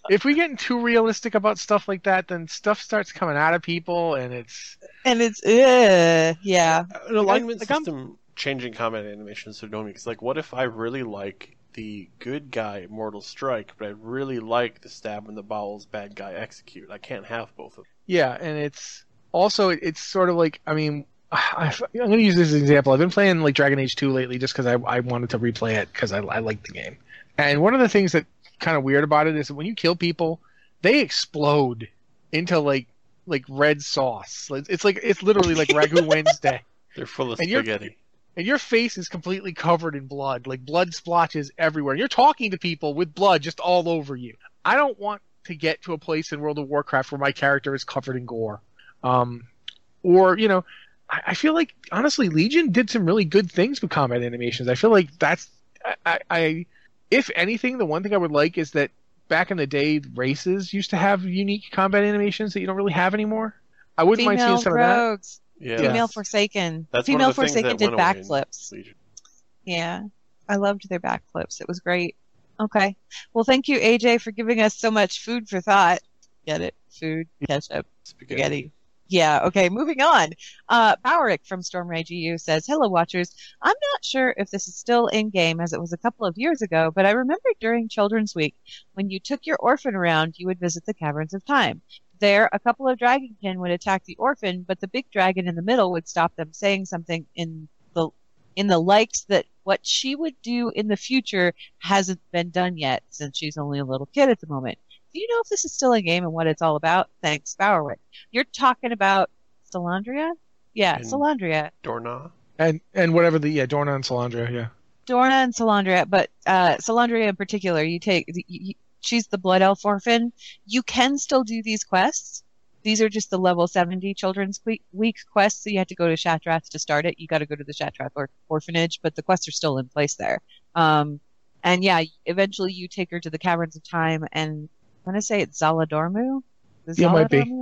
if we get too realistic about stuff like that, then stuff starts coming out of people, and it's and it's uh, yeah. An alignment like, I'm- system changing combat animations to know me. Because, like, what if I really like the good guy Mortal Strike, but I really like the stab in the bowels bad guy execute? I can't have both of them. Yeah, and it's also it's sort of like I mean I, [SIGHS] I'm going to use this as an example. I've been playing like Dragon Age 2 lately just because I, I wanted to replay it because I, I like the game. And one of the things that kind of weird about it is that when you kill people, they explode into like like red sauce. It's like it's literally like [LAUGHS] Ragu Wednesday, They're full of And spaghetti. And your face is completely covered in blood. Like blood splotches everywhere. You're talking to people with blood just all over you. I don't want to get to a place in World of Warcraft where my character is covered in gore. Um, or you know, I, I feel like honestly, Legion did some really good things with combat animations. I feel like that's I, I, I if anything, the one thing I would like is that back in the day, races used to have unique combat animations that you don't really have anymore. I wouldn't mind seeing some of that. Rogues, Yeah, female that's- Forsaken. That's one female of the Forsaken that did went away backflips. Yeah, I loved their backflips. It was great. Okay, well, thank you, AJ, for giving us so much food for thought. Get it? Food, ketchup, Spaghetti. spaghetti. Yeah, okay, moving on. Uh, Bowrick from Stormrage EU says, Hello, Watchers. I'm not sure if this is still in game as it was a couple of years ago, but I remember during Children's Week, when you took your orphan around, you would visit the Caverns of Time. There, a couple of dragonkin would attack the orphan, but the big dragon in the middle would stop them saying something in the in the likes that what she would do in the future hasn't been done yet since she's only a little kid at the moment. Do you know if this is still a game and what it's all about? Thanks, Bowerwick. You're talking about Salandria? Yeah, And- Salandria. Dornaa. And and whatever the yeah, Dornaa and Salandra, yeah. Dornaa and Salandria, but uh, Salandria in particular, you take, you, you, she's the Blood Elf Orphan. You can still do these quests. These are just the level 70 Children's Week, week quests, so you have to go to Shattrath to start it. You got to go to the Shattrath or, orphanage, but the quests are still in place there. Um, and yeah, eventually you take her to the Caverns of Time, and I want to say it's Zaladormu. Is Yeah, it might be.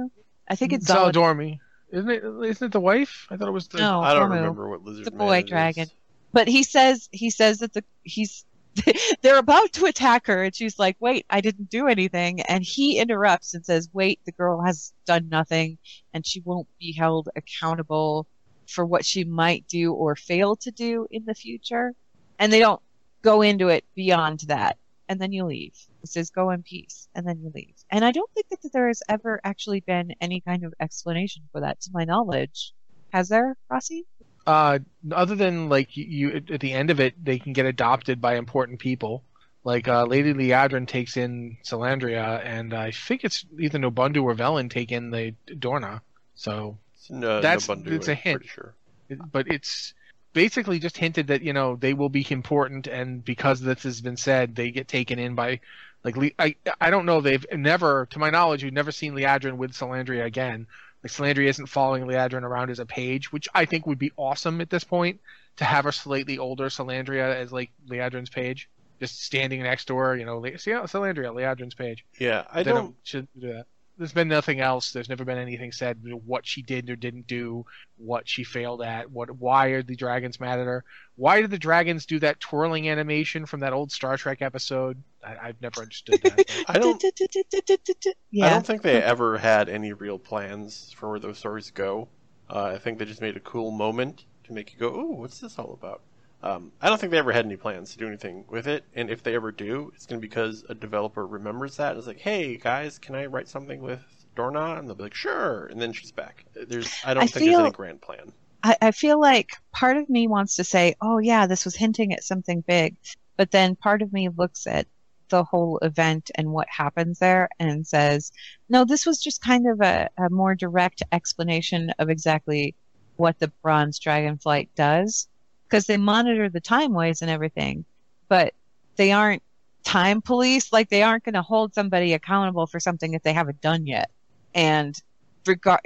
I think it's Zalad- Saladormi. Isn't it isn't it the wife? I thought it was the No, I don't Dormu. remember what lizard The man boy it is. dragon. But he says he says that the he's [LAUGHS] they're about to attack her and she's like, "Wait, I didn't do anything." And he interrupts and says, "Wait, the girl has done nothing and she won't be held accountable for what she might do or fail to do in the future." And they don't go into it beyond that. And then you leave. It says, "Go in peace," and then you leave. And I don't think that there has ever actually been any kind of explanation for that, to my knowledge. Has there, Rossi? Uh, other than like you, you at the end of it, they can get adopted by important people, like uh, Lady Liadrin takes in Salandria, and I think it's either Nobundo or Velen take in the Dornaa. So No, That's- Nobundo, it's a hint. Sure. it- but it's basically just hinted that you know they will be important, and because this has been said, they get taken in by like I I don't know they've never to my knowledge we've never seen Liadrin with Salandria again. Like Salandria isn't following Liadrin around as a page, which I think would be awesome at this point to have a slightly older Salandria as like Liadrin's page, just standing next to her. You know, see, Salandria, Liadrin's page. Yeah, I don't. should do that. There's been nothing else. There's never been anything said what she did or didn't do, what she failed at, what why are the dragons mad at her? Why did the dragons do that twirling animation from that old Star Trek episode? I, I've never understood that. [LAUGHS] I don't. yeah. I don't think they ever had any real plans for where those stories go. Uh, I think they just made a cool moment to make you go, "Ooh, what's this all about?" Um, I don't think they ever had any plans to do anything with it, and if they ever do, it's going to be because a developer remembers that. It's like, "Hey guys, can I write something with Dornaa?" And they'll be like, "Sure," and then she's back. There's, I don't I think there's any grand plan. I, I feel like part of me wants to say, oh yeah, this was hinting at something big. But then part of me looks at the whole event and what happens there and says, no, this was just kind of a, a more direct explanation of exactly what the bronze dragonflight does. Because they monitor the time ways and everything, but they aren't time police. Like they aren't going to hold somebody accountable for something if they haven't done yet. And regard,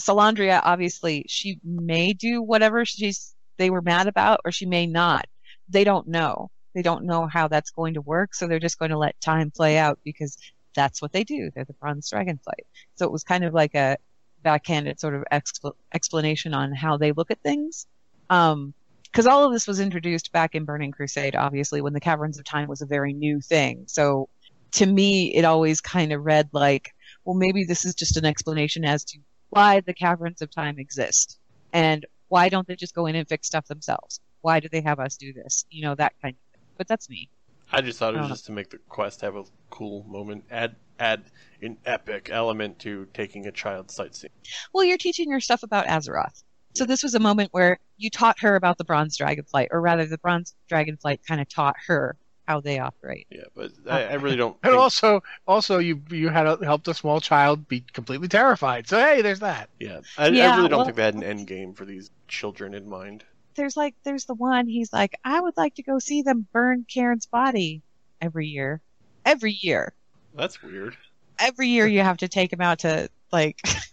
Salandria, obviously, she may do whatever she's they were mad about, or she may not. They don't know. They don't know how that's going to work, so they're just going to let time play out because that's what they do. They're the Bronze Dragonflight. So it was kind of like a backhanded sort of expl- explanation on how they look at things. Um, because all of this was introduced back in Burning Crusade, obviously, when the Caverns of Time was a very new thing. So to me, it always kind of read like, well, maybe this is just an explanation as to why the Caverns of Time exist. And why don't they just go in and fix stuff themselves? Why do they have us do this? You know, that kind of thing. But that's me. I just thought it was just to make the quest have a cool moment, add add an epic element to taking a child sightseeing. Well, you're teaching your stuff about Azeroth. So this was a moment where you taught her about the Bronze Dragonflight, or rather, the Bronze Dragonflight kind of taught her how they operate. Yeah, but I, I really don't. and think- also, also you you had a, helped a small child be completely terrified. So hey, there's that. Yeah, I, I really don't well- think they had an end game for these children in mind. There's like, there's the one, he's like, I would like to go see them burn Cairne's body every year. Every year. That's weird. every year you have to take him out to like [LAUGHS]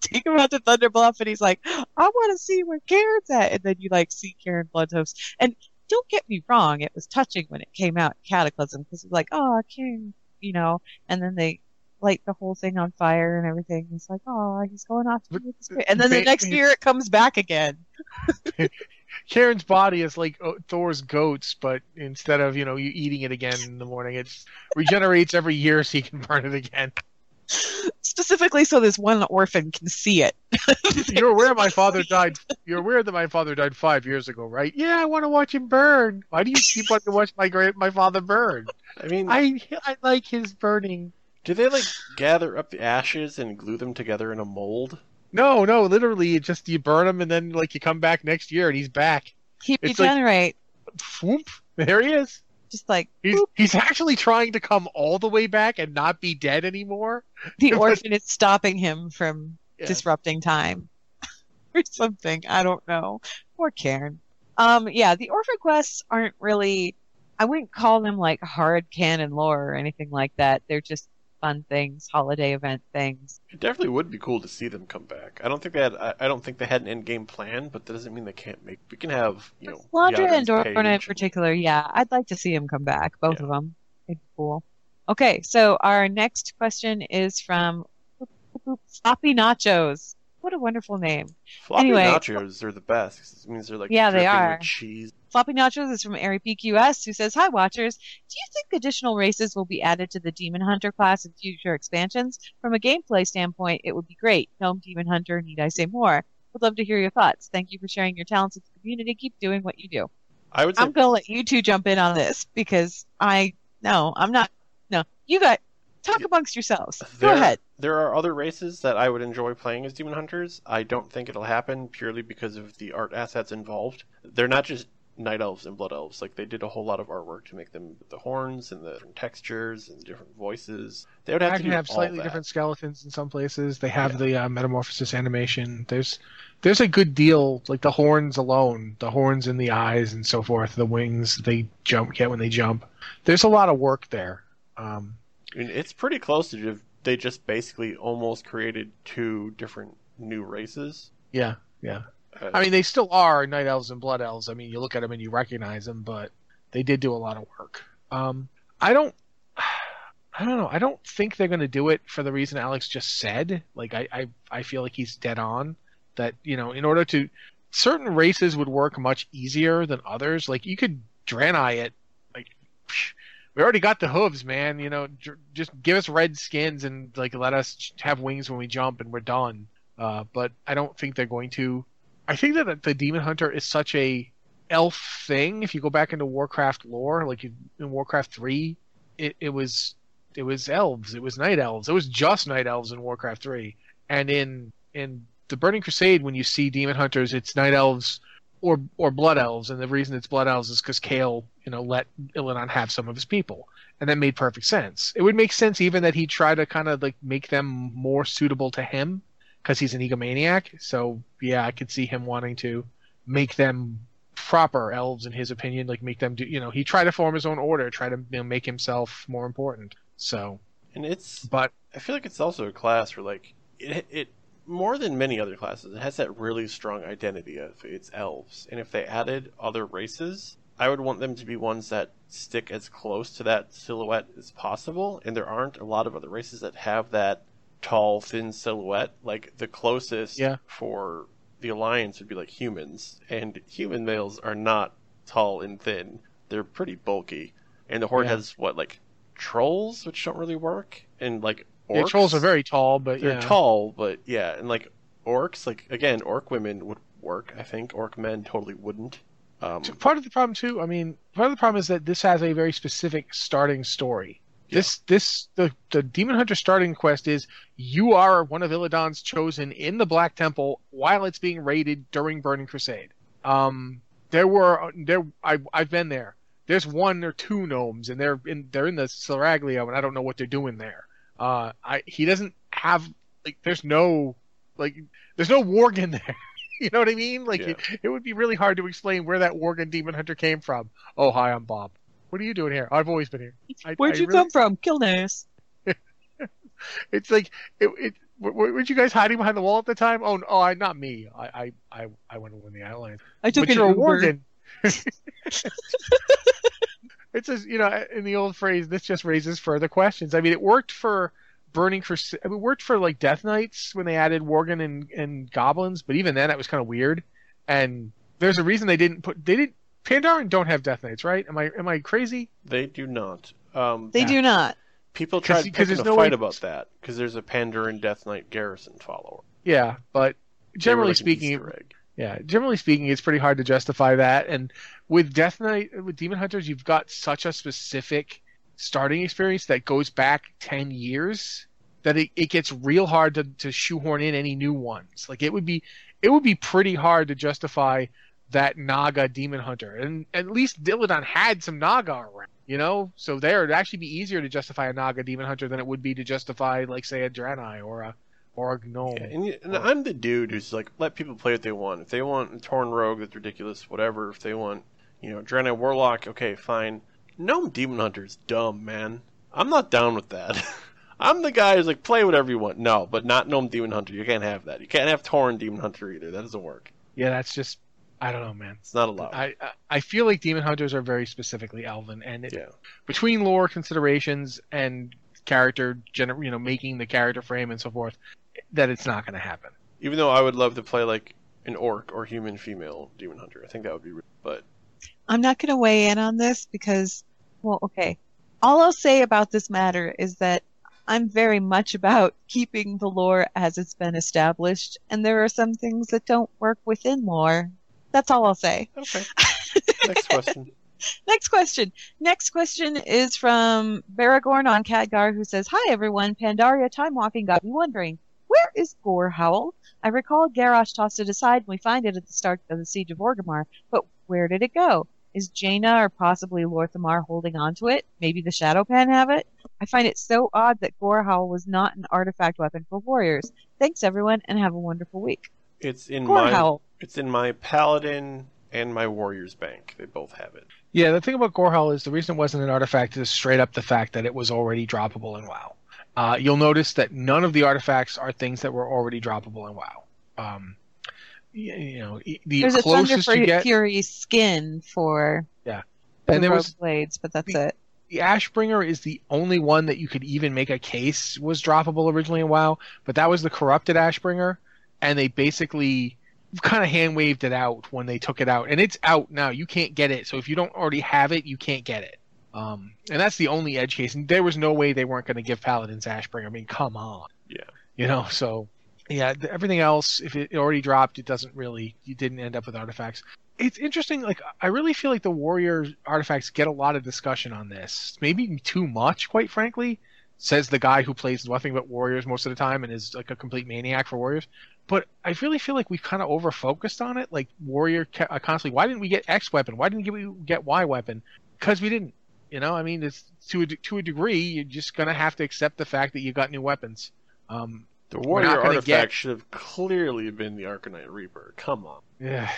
take him out to Thunder Bluff and he's like, I want to see where Cairne's at and then you like see Cairne Bloodhoofs and don't get me wrong, it was touching when it came out in Cataclysm because it's like, oh Cairne, you know, and then they light the whole thing on fire and everything. It's like, oh, he's going off to be with his and then the next year it comes back again. [LAUGHS] Cairne's body is like uh, Thor's goats, but instead of you know you eating it again in the morning, it regenerates every year so you can burn it again. Specifically so this one orphan can see it. [LAUGHS] You're aware my father died. You're aware that my father died five years ago, right? Yeah, I want to watch him burn. Why do you keep wanting to watch my great my father burn? I mean, I I like his burning. do they like gather up the ashes and glue them together in a mold? No, no, literally, it just you burn him and then like you come back next year and he's back. He It's like- regenerate Whoop! There he is. Just like He's he's actually trying to come all the way back and not be dead anymore. the [LAUGHS] orphan is stopping him from Yeah. disrupting time [LAUGHS] or something. I don't know. Poor Cairne. Um, yeah, the orphan quests aren't really. I wouldn't call them like hard canon lore or anything like that. They're just fun things, holiday event things. It definitely would be cool to see them come back. I don't think they had. I, I don't think they had an end game plan, but that doesn't mean they can't make. We can have you know. Landra and Dornaa in particular, yeah, I'd like to see them come back. Both Yeah. of them. It'd be cool. Okay, so our next question is from Floppy Nachos. What a wonderful name. Floppy Anyway. nachos are the best. it means they're like Yeah, they are. cheese. Floppy Nachos is from Ari PQS, who says, Hi, Watchers. Do you think additional races will be added to the Demon Hunter class in future expansions? From a gameplay standpoint, it would be great. Gnome Demon Hunter, need I say more? Would love to hear your thoughts. Thank you for sharing your talents with the community. Keep doing what you do. I would say I'm going to let you two jump in on this because I, no, I'm not, no, you got, talk Yeah. amongst yourselves. Go ahead. There are other races that I would enjoy playing as demon hunters. I don't think it'll happen purely because of the art assets involved. They're not just night elves and blood elves. Like they did a whole lot of artwork to make them the horns and the different textures and different voices. They would have to do have all slightly that. different skeletons in some places. They have the uh, metamorphosis animation. There's there's a good deal like the horns alone, the horns in the eyes and so forth, the wings they jump get when they jump. There's a lot of work there. Um, Mean, it's pretty close to just, they just basically almost created two different new races. yeah, yeah. Uh, I mean, they still are night elves and blood elves. I mean, you look at them and you recognize them, but they did do a lot of work. Um, I don't, [SIGHS] I don't know. I don't think they're going to do it for the reason Alex just said. Like, I, I, I feel like he's dead on. That you know, in order to, certain races would work much easier than others. Like, you could Draenei it. Like, psh, we already got the hooves, man. You know, just give us red skins and like let us have wings when we jump, and we're done. Uh, but I don't think they're going to. I think that the Demon Hunter is such a elf thing. If you go back into Warcraft lore, like in Warcraft three, it, it was it was elves, it was night elves, it was just night elves in Warcraft three, and in in the Burning Crusade, when you see Demon Hunters, it's night elves or or blood elves, and the reason it's blood elves is because Kael, you know, let Illidan have some of his people, and that made perfect sense. It would make sense even that he try to kind of like make them more suitable to him because he's an egomaniac. So yeah, I could see him wanting to make them proper elves in his opinion, like make them do. You know, he tried to form his own order, try to you know, make himself more important. So, and it's but I feel like it's also a class where like it it more than many other classes, it has that really strong identity of it's elves. And if they added other races, I would want them to be ones that stick as close to that silhouette as possible. And there aren't a lot of other races that have that tall, thin silhouette. Like the closest Yeah. for the alliance would be like humans, and human males are not tall and thin. They're pretty bulky. And the horde Yeah. has what like trolls, which don't really work, and like orcs. yeah, trolls are very tall, but They're yeah. tall, but yeah, and like orcs, like again, orc women would work. I think orc men totally wouldn't. Um, So part of the problem too, I mean, part of the problem is that this has a very specific starting story. This this the the Demon Hunter starting quest is you are one of Illidan's chosen in the Black Temple while it's being raided during Burning Crusade. Um, there were there I I've been there. There's one or two gnomes, and they're in they're in the Seraglio, and I don't know what they're doing there. Uh, I he doesn't have like there's no like there's no Worgen [LAUGHS] there. you know what I mean? Like Yeah. it, it would be really hard to explain where that Worgen Demon Hunter came from. Oh hi, I'm Bob. What are you doing here? I've always been here. I, Where'd I you really- come from? Kilnace. [LAUGHS] It's like it. it were, weren't you guys hiding behind the wall at the time? Oh, oh, I not me. I, I, I, I went to win the island. I took but an you're a Uber. [LAUGHS] Worgen. it's a, you know, in the old phrase, this just raises further questions. I mean, it worked for Burning for. I mean, it worked for like Death Knights when they added Worgen and, and goblins, but even then, that was kind of weird. And there's a reason they didn't put. They didn't. Pandaren don't have Death Knights, right? Am I am I crazy? they do not. Um, They do not. people 'cause- tried 'cause picking there's a no fight way- about that because there's a Pandaren Death Knight garrison follower. Yeah, but generally like speaking, Easter egg. Yeah, generally speaking, it's pretty hard to justify that. And with Death Knight, with Demon Hunters, you've got such a specific starting experience that goes back 10 years that it, it gets real hard to, to shoehorn in any new ones. Like it would be, it would be pretty hard to justify that Naga Demon Hunter. And at least Illidan had some Naga around, you know? So there, it'd actually be easier to justify a Naga Demon Hunter than it would be to justify, like, say, a Draenei or a, or a Gnome. Yeah, and, you- and I'm the dude who's like, let people play what they want. If they want a Tauren Rogue, that's ridiculous, whatever. If they want, you know, Draenei Warlock, okay, fine. Gnome Demon Hunter's dumb, man. I'm not down with that. [LAUGHS] I'm the guy who's like, play whatever you want. No, but not Gnome Demon Hunter. You can't have that. You can't have Tauren Demon Hunter either. That doesn't work. Yeah, that's just, I don't know, man. It's not allowed. I I- I feel like demon hunters are very specifically elven, and it, yeah. between lore considerations and character, gener- you know, making the character frame and so forth, that it's not going to happen. Even though I would love to play like an orc or human female Demon Hunter. I think that would be, re- but I'm not going to weigh in on this because, well, okay. All I'll say about this matter is that I'm very much about keeping the lore as it's been established, and there are some things that don't work within lore. That's all I'll say. okay. [LAUGHS] Next question. Next question. Next question is from Baragorn on Khadgar, who says, Hi everyone, Pandaria Time Walking got me wondering, where is Gorehowl? I recall Garrosh tossed it aside and we find it at the start of the Siege of Orgrimmar, but where did it go? Is Jaina or possibly Lor'themar holding on to it? Maybe the Shado-Pan have it? I find it so odd that Gorehowl was not an artifact weapon for warriors. Thanks everyone and have a wonderful week. It's in Gorehowl. my it's in my paladin and my warriors bank. They both have it. Yeah, the thing about Gorehowl is the reason it wasn't an artifact is straight up the fact that it was already droppable in WoW. Uh, you'll notice that none of the artifacts are things that were already droppable in WoW. Um, y- you know, the There's a Thunder closest you get, Fury skin for Yeah. the and there was blades, but that's the- it. the Ashbringer is the only one that you could even make a case was droppable originally in WoW, but that was the corrupted Ashbringer, and they basically kind of hand waved it out when they took it out, and it's out now. You can't get it, so if you don't already have it, you can't get it. Um, and that's the only edge case, and there was no way they weren't going to give Paladins Ashbringer. I mean, come on, Yeah. you know. So yeah, th- everything else, if it already dropped, it doesn't really. You didn't end up with artifacts it's interesting. Like I really feel like the warrior artifacts get a lot of discussion on this. Maybe too much, quite frankly. Says the guy who plays nothing but warriors most of the time and is like a complete maniac for warriors. But I really feel like we've kind of over focused on it. Like warrior uh, constantly. Why didn't we get X weapon? Why didn't we get Y weapon? Because we didn't. You know, I mean, it's to a, de- to a degree, you're just gonna have to accept the fact that you got new weapons. Um, The We're warrior artifact get- should have clearly been the Arcanite Reaper. Come on. yeah,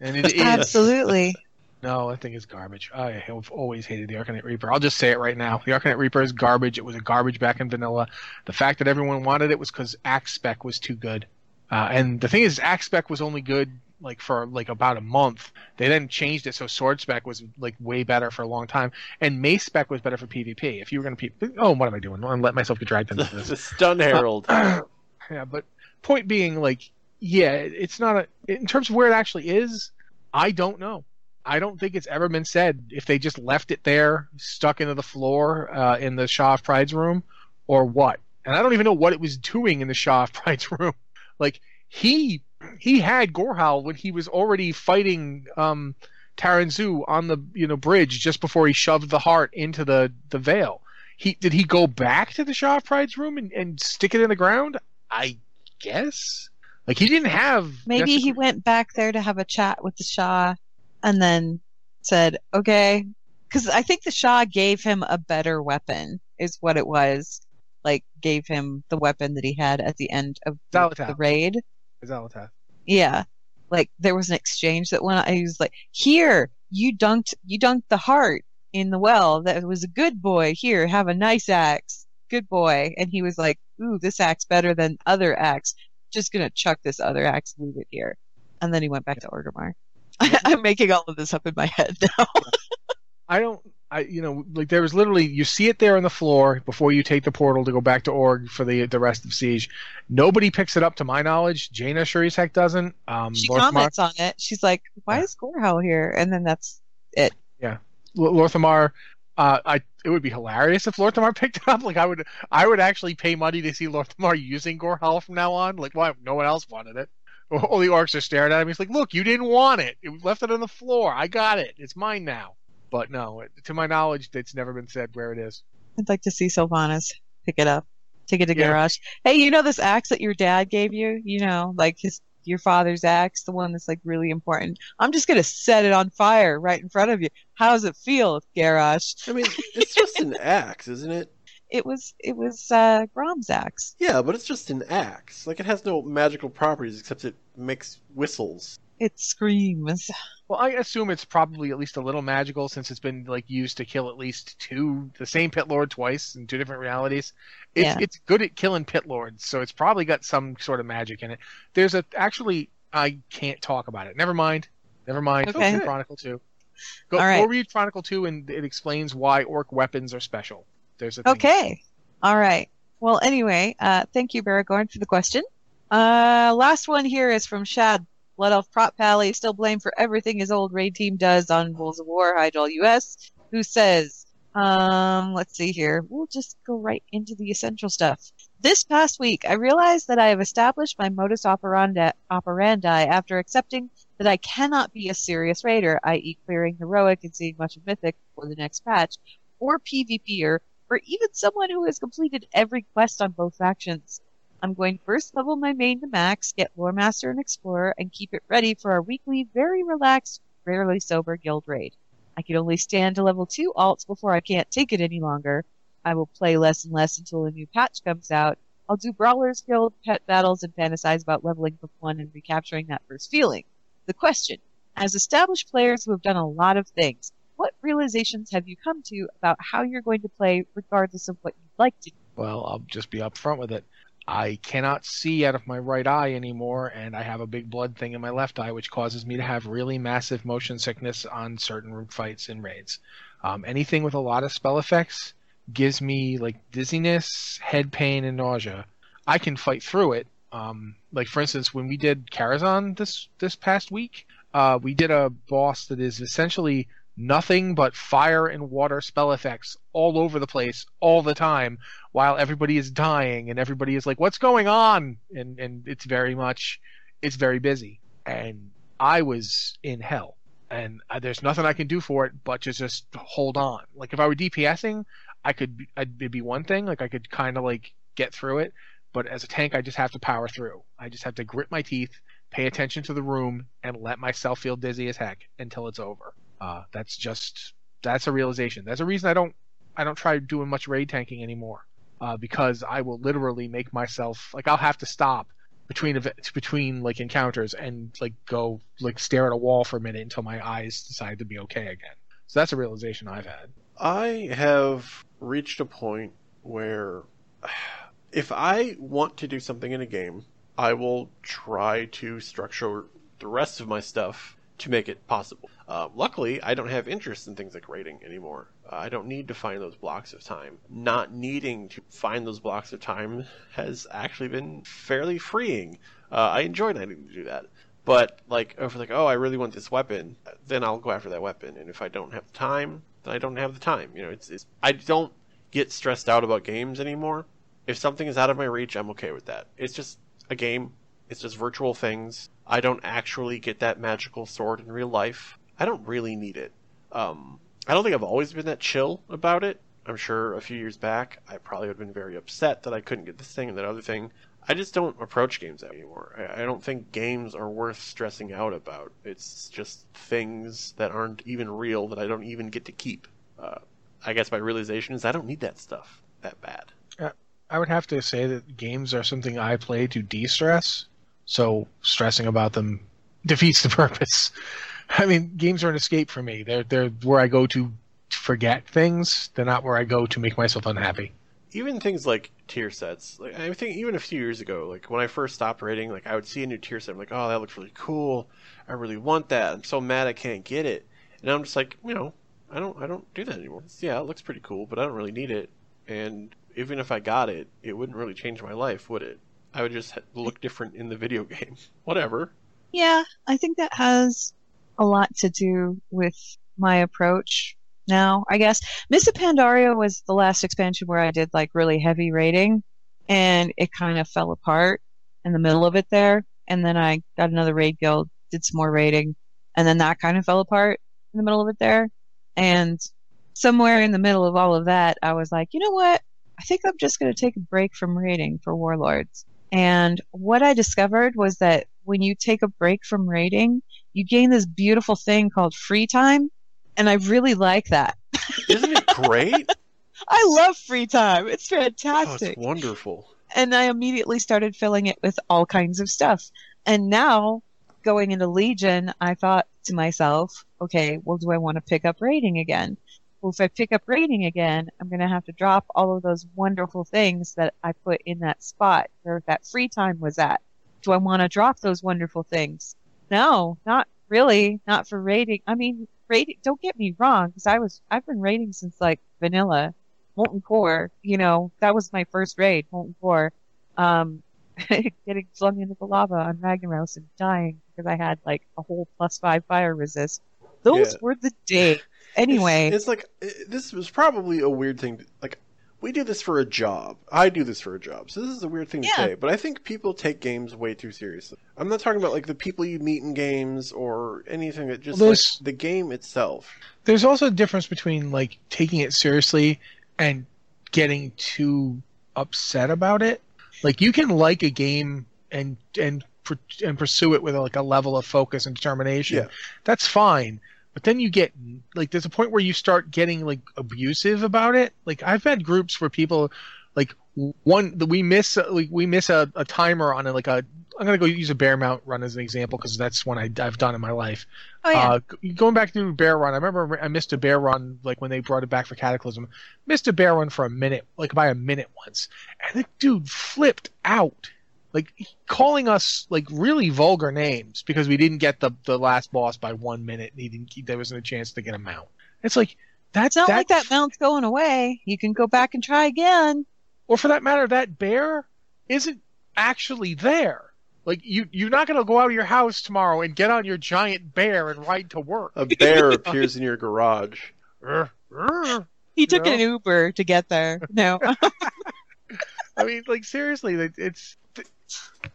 and it [LAUGHS] is. Absolutely. No, I think it's garbage. I have always hated the Arcanite Reaper. I'll just say it right now. The Arcanite Reaper is garbage. It was a garbage back in vanilla. The fact that everyone wanted it was because Axe Spec was too good. Uh, and the thing is, Axe Spec was only good like for like about a month. They then changed it so Sword Spec was like way better for a long time, and Mace Spec was better for PvP. If you were going to, P- oh, what am I doing? I'm let myself get dragged into this. [LAUGHS] the Stun Herald. [CLEARS THROAT] yeah, but point being, like, yeah, it's not a. In terms of where it actually is, I don't know. I don't think it's ever been said if they just left it there, stuck into the floor uh, in the Sha of Pride's room, or what. And I don't even know what it was doing in the Sha of [LAUGHS] Pride's room. Like he he had Gorehowl when he was already fighting um, Taran Zhu on the you know bridge just before he shoved the heart into the the veil. He did he go back to the Sha of Pride's room and, and stick it in the ground? I guess. Like he didn't have. Maybe he went back there to have a chat with the Sha and then said, okay. Because I think the Sha gave him a better weapon, is what it was. Like, gave him the weapon that he had at the end of the, the raid. Xal'atoh. Yeah. Like, there was an exchange that went on. He was like, here, you dunked, you dunked the heart in the well. That was a good boy. Here, have a nice axe. Good boy. And he was like, ooh, this axe better than other axe. Just gonna chuck this other axe, leave it here. And then he went back to Orgrimmar. [LAUGHS] I'm making all of this up in my head now. I don't. I you know like there was literally you see it there on the floor before you take the portal to go back to Org for the the rest of Siege. Nobody picks it up to my knowledge. Jaina sure as heck doesn't. Um, she comments on it. She's like, why is Gorehowl here? And then that's it. L- Lor'themar. Uh, I it would be hilarious if Lor'themar [LAUGHS] picked it up. Like I would, I would actually pay money to see Lor'themar using Gorehowl from now on. Like why? No one else wanted it. All the orcs are staring at him. He's like, "Look, you didn't want it. You left it on the floor. I got it. It's mine now." But no, to my knowledge, it's never been said where it is. I'd like to see Sylvanas pick it up, take it to Yeah. Garrosh. Hey, you know this axe that your dad gave you? You know, like his your father's axe, the one that's like really important. I'm just gonna set it on fire right in front of you. How does it feel, Garrosh? I mean, it's just an [LAUGHS] axe, isn't it? It was it was uh Grom's axe. Yeah, but it's just an axe. Like it has no magical properties except it makes whistles. It screams. Well, I assume it's probably at least a little magical since it's been like used to kill at least two, the same pit lord twice in two different realities. It's Yeah. it's good at killing pit lords, so it's probably got some sort of magic in it. There's a actually I can't talk about it. Never mind. Never mind. Okay. Read Chronicle two. Go, All right. go read Chronicle two, and it explains why orc weapons are special. There's a thing. Okay. All right. Well, anyway, uh, thank you, Baragorn, for the question. Uh, last one here is from Shad. Blood Elf Prot Pally, still blamed for everything his old raid team does on Wolves of War, Hydral US, who says, um, let's see here. We'll just go right into the essential stuff. This past week, I realized that I have established my modus operandi, operandi after accepting that I cannot be a serious raider, i.e. clearing heroic and seeing much of mythic for the next patch, or PvPer, or even someone who has completed every quest on both factions. I'm going to first level my main to max, get Lore Master and Explorer, and keep it ready for our weekly, very relaxed rarely sober guild raid. I can only stand to level 2 alts before I can't take it any longer. I will play less and less until a new patch comes out. I'll do Brawlers Guild, pet battles, and fantasize about leveling book 1 and recapturing that first feeling. The question As established players who have done a lot of things, what realizations have you come to about how you're going to play regardless of what you'd like to do? Well, I'll just be upfront with it. I cannot see out of my right eye anymore, and I have a big blood thing in my left eye, which causes me to have really massive motion sickness on certain fights and raids. Um, anything with a lot of spell effects gives me like dizziness, head pain, and nausea. I can fight through it. Um, like for instance, when we did Karazhan this this past week, uh, we did a boss that is essentially nothing but fire and water spell effects all over the place all the time while everybody is dying and everybody is like what's going on? And and it's very much it's very busy. And i was in hell. And there's nothing i can do for it but to just hold on. Like if i were dpsing i could it'd be one thing like i could kind of like get through it. But as a tank i just have to power through. I just have to grit my teeth pay attention to the room and let myself feel dizzy as heck until it's over uh, that's just that's a realization. That's a reason I don't I don't try doing much raid tanking anymore uh, because I will literally make myself like I'll have to stop between between like encounters and like go like stare at a wall for a minute until my eyes decide to be okay again. So that's a realization I've had. I have reached a point where [SIGHS] if I want to do something in a game, I will try to structure the rest of my stuff to make it possible. Uh, luckily, I don't have interest in things like raiding anymore. Uh, I don't need to find those blocks of time. Not needing to find those blocks of time has actually been fairly freeing. Uh, I enjoy not needing to do that. But like, if like, oh, I really want this weapon, then I'll go after that weapon. And if I don't have the time, then I don't have the time. You know, it's, it's I don't get stressed out about games anymore. If something is out of my reach, I'm okay with that. It's just a game. It's just virtual things. I don't actually get that magical sword in real life. I don't really need it. Um, I don't think I've always been that chill about it. I'm sure a few years back, I probably would have been very upset that I couldn't get this thing and that other thing. I just don't approach games anymore. I, don't think games are worth stressing out about. It's just things that aren't even real that I don't even get to keep. Uh, I guess my realization is I don't need that stuff that bad. I would have to say that games are something I play to de-stress so stressing about them [LAUGHS] defeats the purpose. [LAUGHS] I mean, games are an escape for me. They're they're where I go to forget things. They're not where I go to make myself unhappy. Even things like tier sets. Like I think even a few years ago, like when I first stopped raiding, like I would see a new tier set. I'm like, oh, that looks really cool. I really want that. I'm so mad I can't get it. And I'm just like, you know, I don't I don't do that anymore. It's, yeah, it looks pretty cool, but I don't really need it. And even if I got it, it wouldn't really change my life, would it? I would just look different in the video game. [LAUGHS] Whatever. Yeah, I think that has a lot to do with my approach now, I guess. Mists of Pandaria was the last expansion where I did like really heavy raiding and it kind of fell apart in the middle of it there. And then I got another raid guild, did some more raiding, and then that kind of fell apart in the middle of it there. And somewhere in the middle of all of that, I was like, you know what? I think I'm just going to take a break from raiding for Warlords. And what I discovered was that when you take a break from raiding, you gain this beautiful thing called free time. And I really like that. Isn't it great? [LAUGHS] I love free time. It's fantastic. Oh, it's wonderful. And I immediately started filling it with all kinds of stuff. And now, going into Legion, I thought to myself, okay, well, do I want to pick up raiding again? Well, if I pick up raiding again, I'm going to have to drop all of those wonderful things that I put in that spot where that free time was at. Do I want to drop those wonderful things? No, not really. Not for raiding. I mean, raiding, don't get me wrong, because I was, I've been raiding since like vanilla, Molten Core, you know, that was my first raid, Molten Core. Um, [LAUGHS] getting flung into the lava on Ragnaros and dying because I had like a whole plus five fire resist. Those yeah. were the days. Anyway, it's, it's like this was probably a weird thing. To, like we do this for a job. I do this for a job, so this is a weird thing to say. But I think people take games way too seriously. I'm not talking about like the people you meet in games or anything that just like the game itself. There's also a difference between like taking it seriously and getting too upset about it. Like you can like a game and and and pursue it with like a level of focus and determination, Yeah. that's fine. But then you get like there's a point where you start getting like abusive about it. Like I've had groups where people like one we miss like we miss a, a timer on a, like a I'm gonna go use a bear mount run as an example because that's one I, I've done in my life. Oh yeah. Uh, going back to bear run, I remember I missed a bear run like when they brought it back for Cataclysm. Missed a bear run for a minute, like by a minute once, and the dude flipped out, like calling us like really vulgar names because we didn't get the the last boss by one minute. And he didn't. He, there wasn't a chance to get a mount. It's like that's it's not that, like that mount's going away. You can go back and try again. or for that matter, that bear isn't actually there. Like you, you're not gonna go out of your house tomorrow and get on your giant bear and ride to work. A bear [LAUGHS] appears in your garage. Urgh, urgh. He took No. an Uber to get there. No. [LAUGHS] I mean, like seriously, it's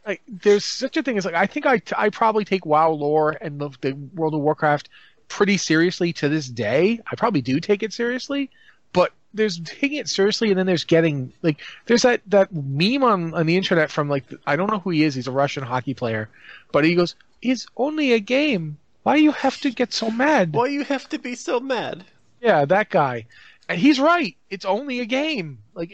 like there's such a thing as like I think I I probably take WoW lore and the, the World of Warcraft pretty seriously to this day. I probably do take it seriously, but there's taking it seriously and then there's getting like there's that that meme on on the internet from like I don't know who he is. He's a Russian hockey player, but he goes, "It's only a game. Why do you have to get so mad?" Why do you have to be so mad? Yeah, that guy. And he's right. It's only a game. Like,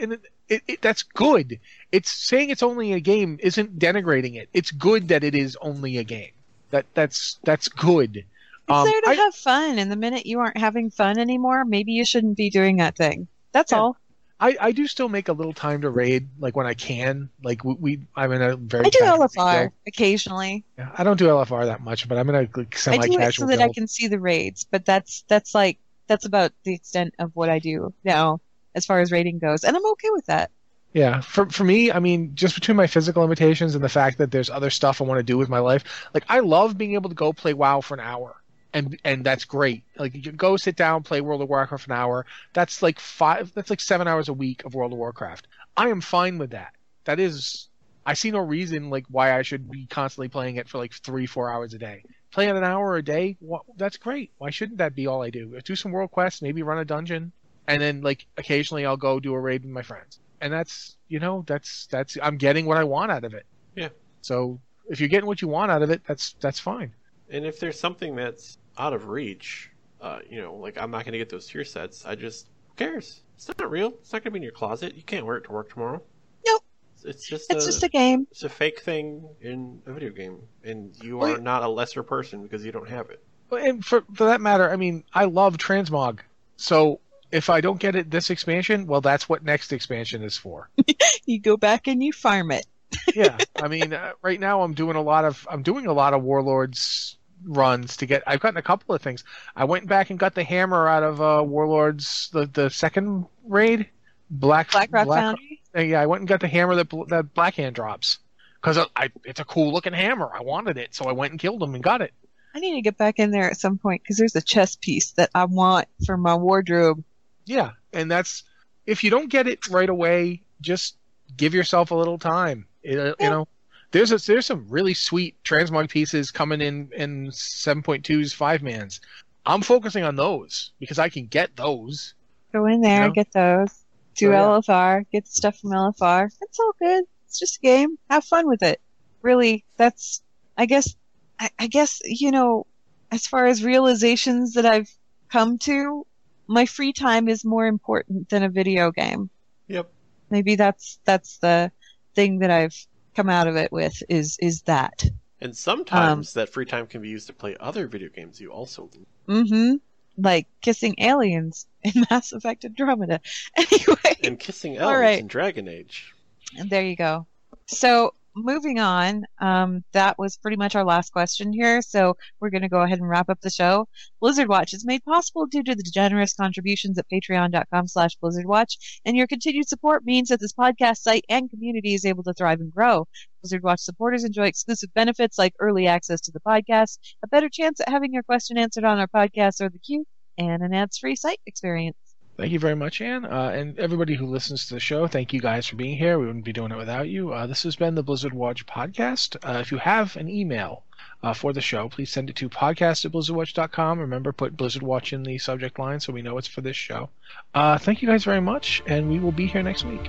and it, it, that's good. It's saying it's only a game isn't denigrating it. It's good that it is only a game. That that's that's good. It's Um, there to I- have fun, and the minute you aren't having fun anymore, maybe you shouldn't be doing that thing. That's Yeah. all. I, I do still make a little time to raid, like when I can. Like we, we I'm in a very. I do LFR occasionally. Yeah, I don't do LFR that much, but I'm in a like, I do it so that I can see the raids, but that's that's like that's about the extent of what I do now as far as rating goes, and I'm okay with that. Yeah, for for me, I mean, just between my physical limitations and the fact that there's other stuff I want to do with my life, like I love being able to go play WoW for an hour, and and that's great. Like you go sit down, play World of Warcraft for an hour. That's like five. That's like seven hours a week of World of Warcraft. I am fine with that. That is, I see no reason like why I should be constantly playing it for like three, four hours a day. Playing an hour a day, wha that's great. Why shouldn't that be all I do? Do some world quests, maybe run a dungeon, and then like occasionally I'll go do a raid with my friends and that's you know that's that's I'm getting what I want out of it. Yeah. So if you're getting what you want out of it, that's that's fine. And if there's something that's out of reach, uh, you know, like I'm not going to get those tier sets. I just who cares? It's not real. It's not going to be in your closet. You can't wear it to work tomorrow. Nope. It's, it's just It's a, just a game. it's a fake thing in a video game, and you are yeah. not a lesser person because you don't have it. Well, And for for that matter, I mean, I love transmog. So if I don't get it this expansion, well, that's what next expansion is for. [LAUGHS] You go back and you farm it. [LAUGHS] yeah, I mean, uh, right now I'm doing a lot of I'm doing a lot of warlords runs to get. I've gotten a couple of things. I went back and got the hammer out of uh, warlords the the second raid, black Blackrock Foundry. Uh, yeah, I went and got the hammer that that Blackhand drops because I it's a cool looking hammer. I wanted it, so I went and killed him and got it. I need to get back in there at some point because there's a chest piece that I want for my wardrobe. Yeah, and that's if you don't get it right away, just give yourself a little time. It, uh, Yeah. You know, there's a, there's some really sweet transmog pieces coming in in 7.2's five mans. I'm focusing on those because I can get those. Go in there, You know? get those. Do So, yeah. LFR, get stuff from LFR. It's all good. It's just a game. Have fun with it. Really, that's, I guess, I, I guess, you know, as far as realizations that I've come to, my free time is more important than a video game. Yep. Maybe that's, that's the thing that I've come out of it with is, is that. And Um, sometimes that free time can be used to play other video games you also Mm-hmm. Like kissing aliens in [LAUGHS] Mass Effect Andromeda. [LAUGHS] Anyway. and kissing All elves right. in Dragon Age. And there you go. So moving on, um, that was pretty much our last question here. So we're going to go ahead and wrap up the show. Blizzard Watch is made possible due to the generous contributions at patreon.com slash blizzardwatch. And your continued support means that this podcast site and community is able to thrive and grow. Blizzard Watch supporters enjoy exclusive benefits like early access to the podcast, a better chance at having your question answered on our podcast or the queue, and an ads-free site experience. Thank you very much, Ann, uh, and everybody who listens to the show. Thank you guys for being here. We wouldn't be doing it without you. Uh, this has been the Blizzard Watch podcast. Uh, if you have an email uh, for the show, please send it to podcast at blizzardwatch.com. Remember, put Blizzard Watch in the subject line so we know it's for this show. Uh, thank you guys very much, and we will be here next week.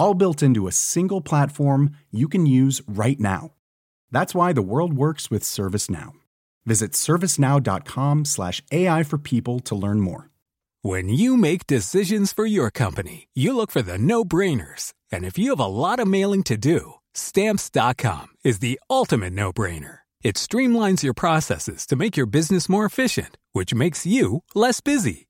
all built into a single platform you can use right now. That's why the world works with ServiceNow. Visit servicenow.com/slash AI for people to learn more. When you make decisions for your company, you look for the no-brainers. And if you have a lot of mailing to do, stamps.com is the ultimate no-brainer. It streamlines your processes to make your business more efficient, which makes you less busy.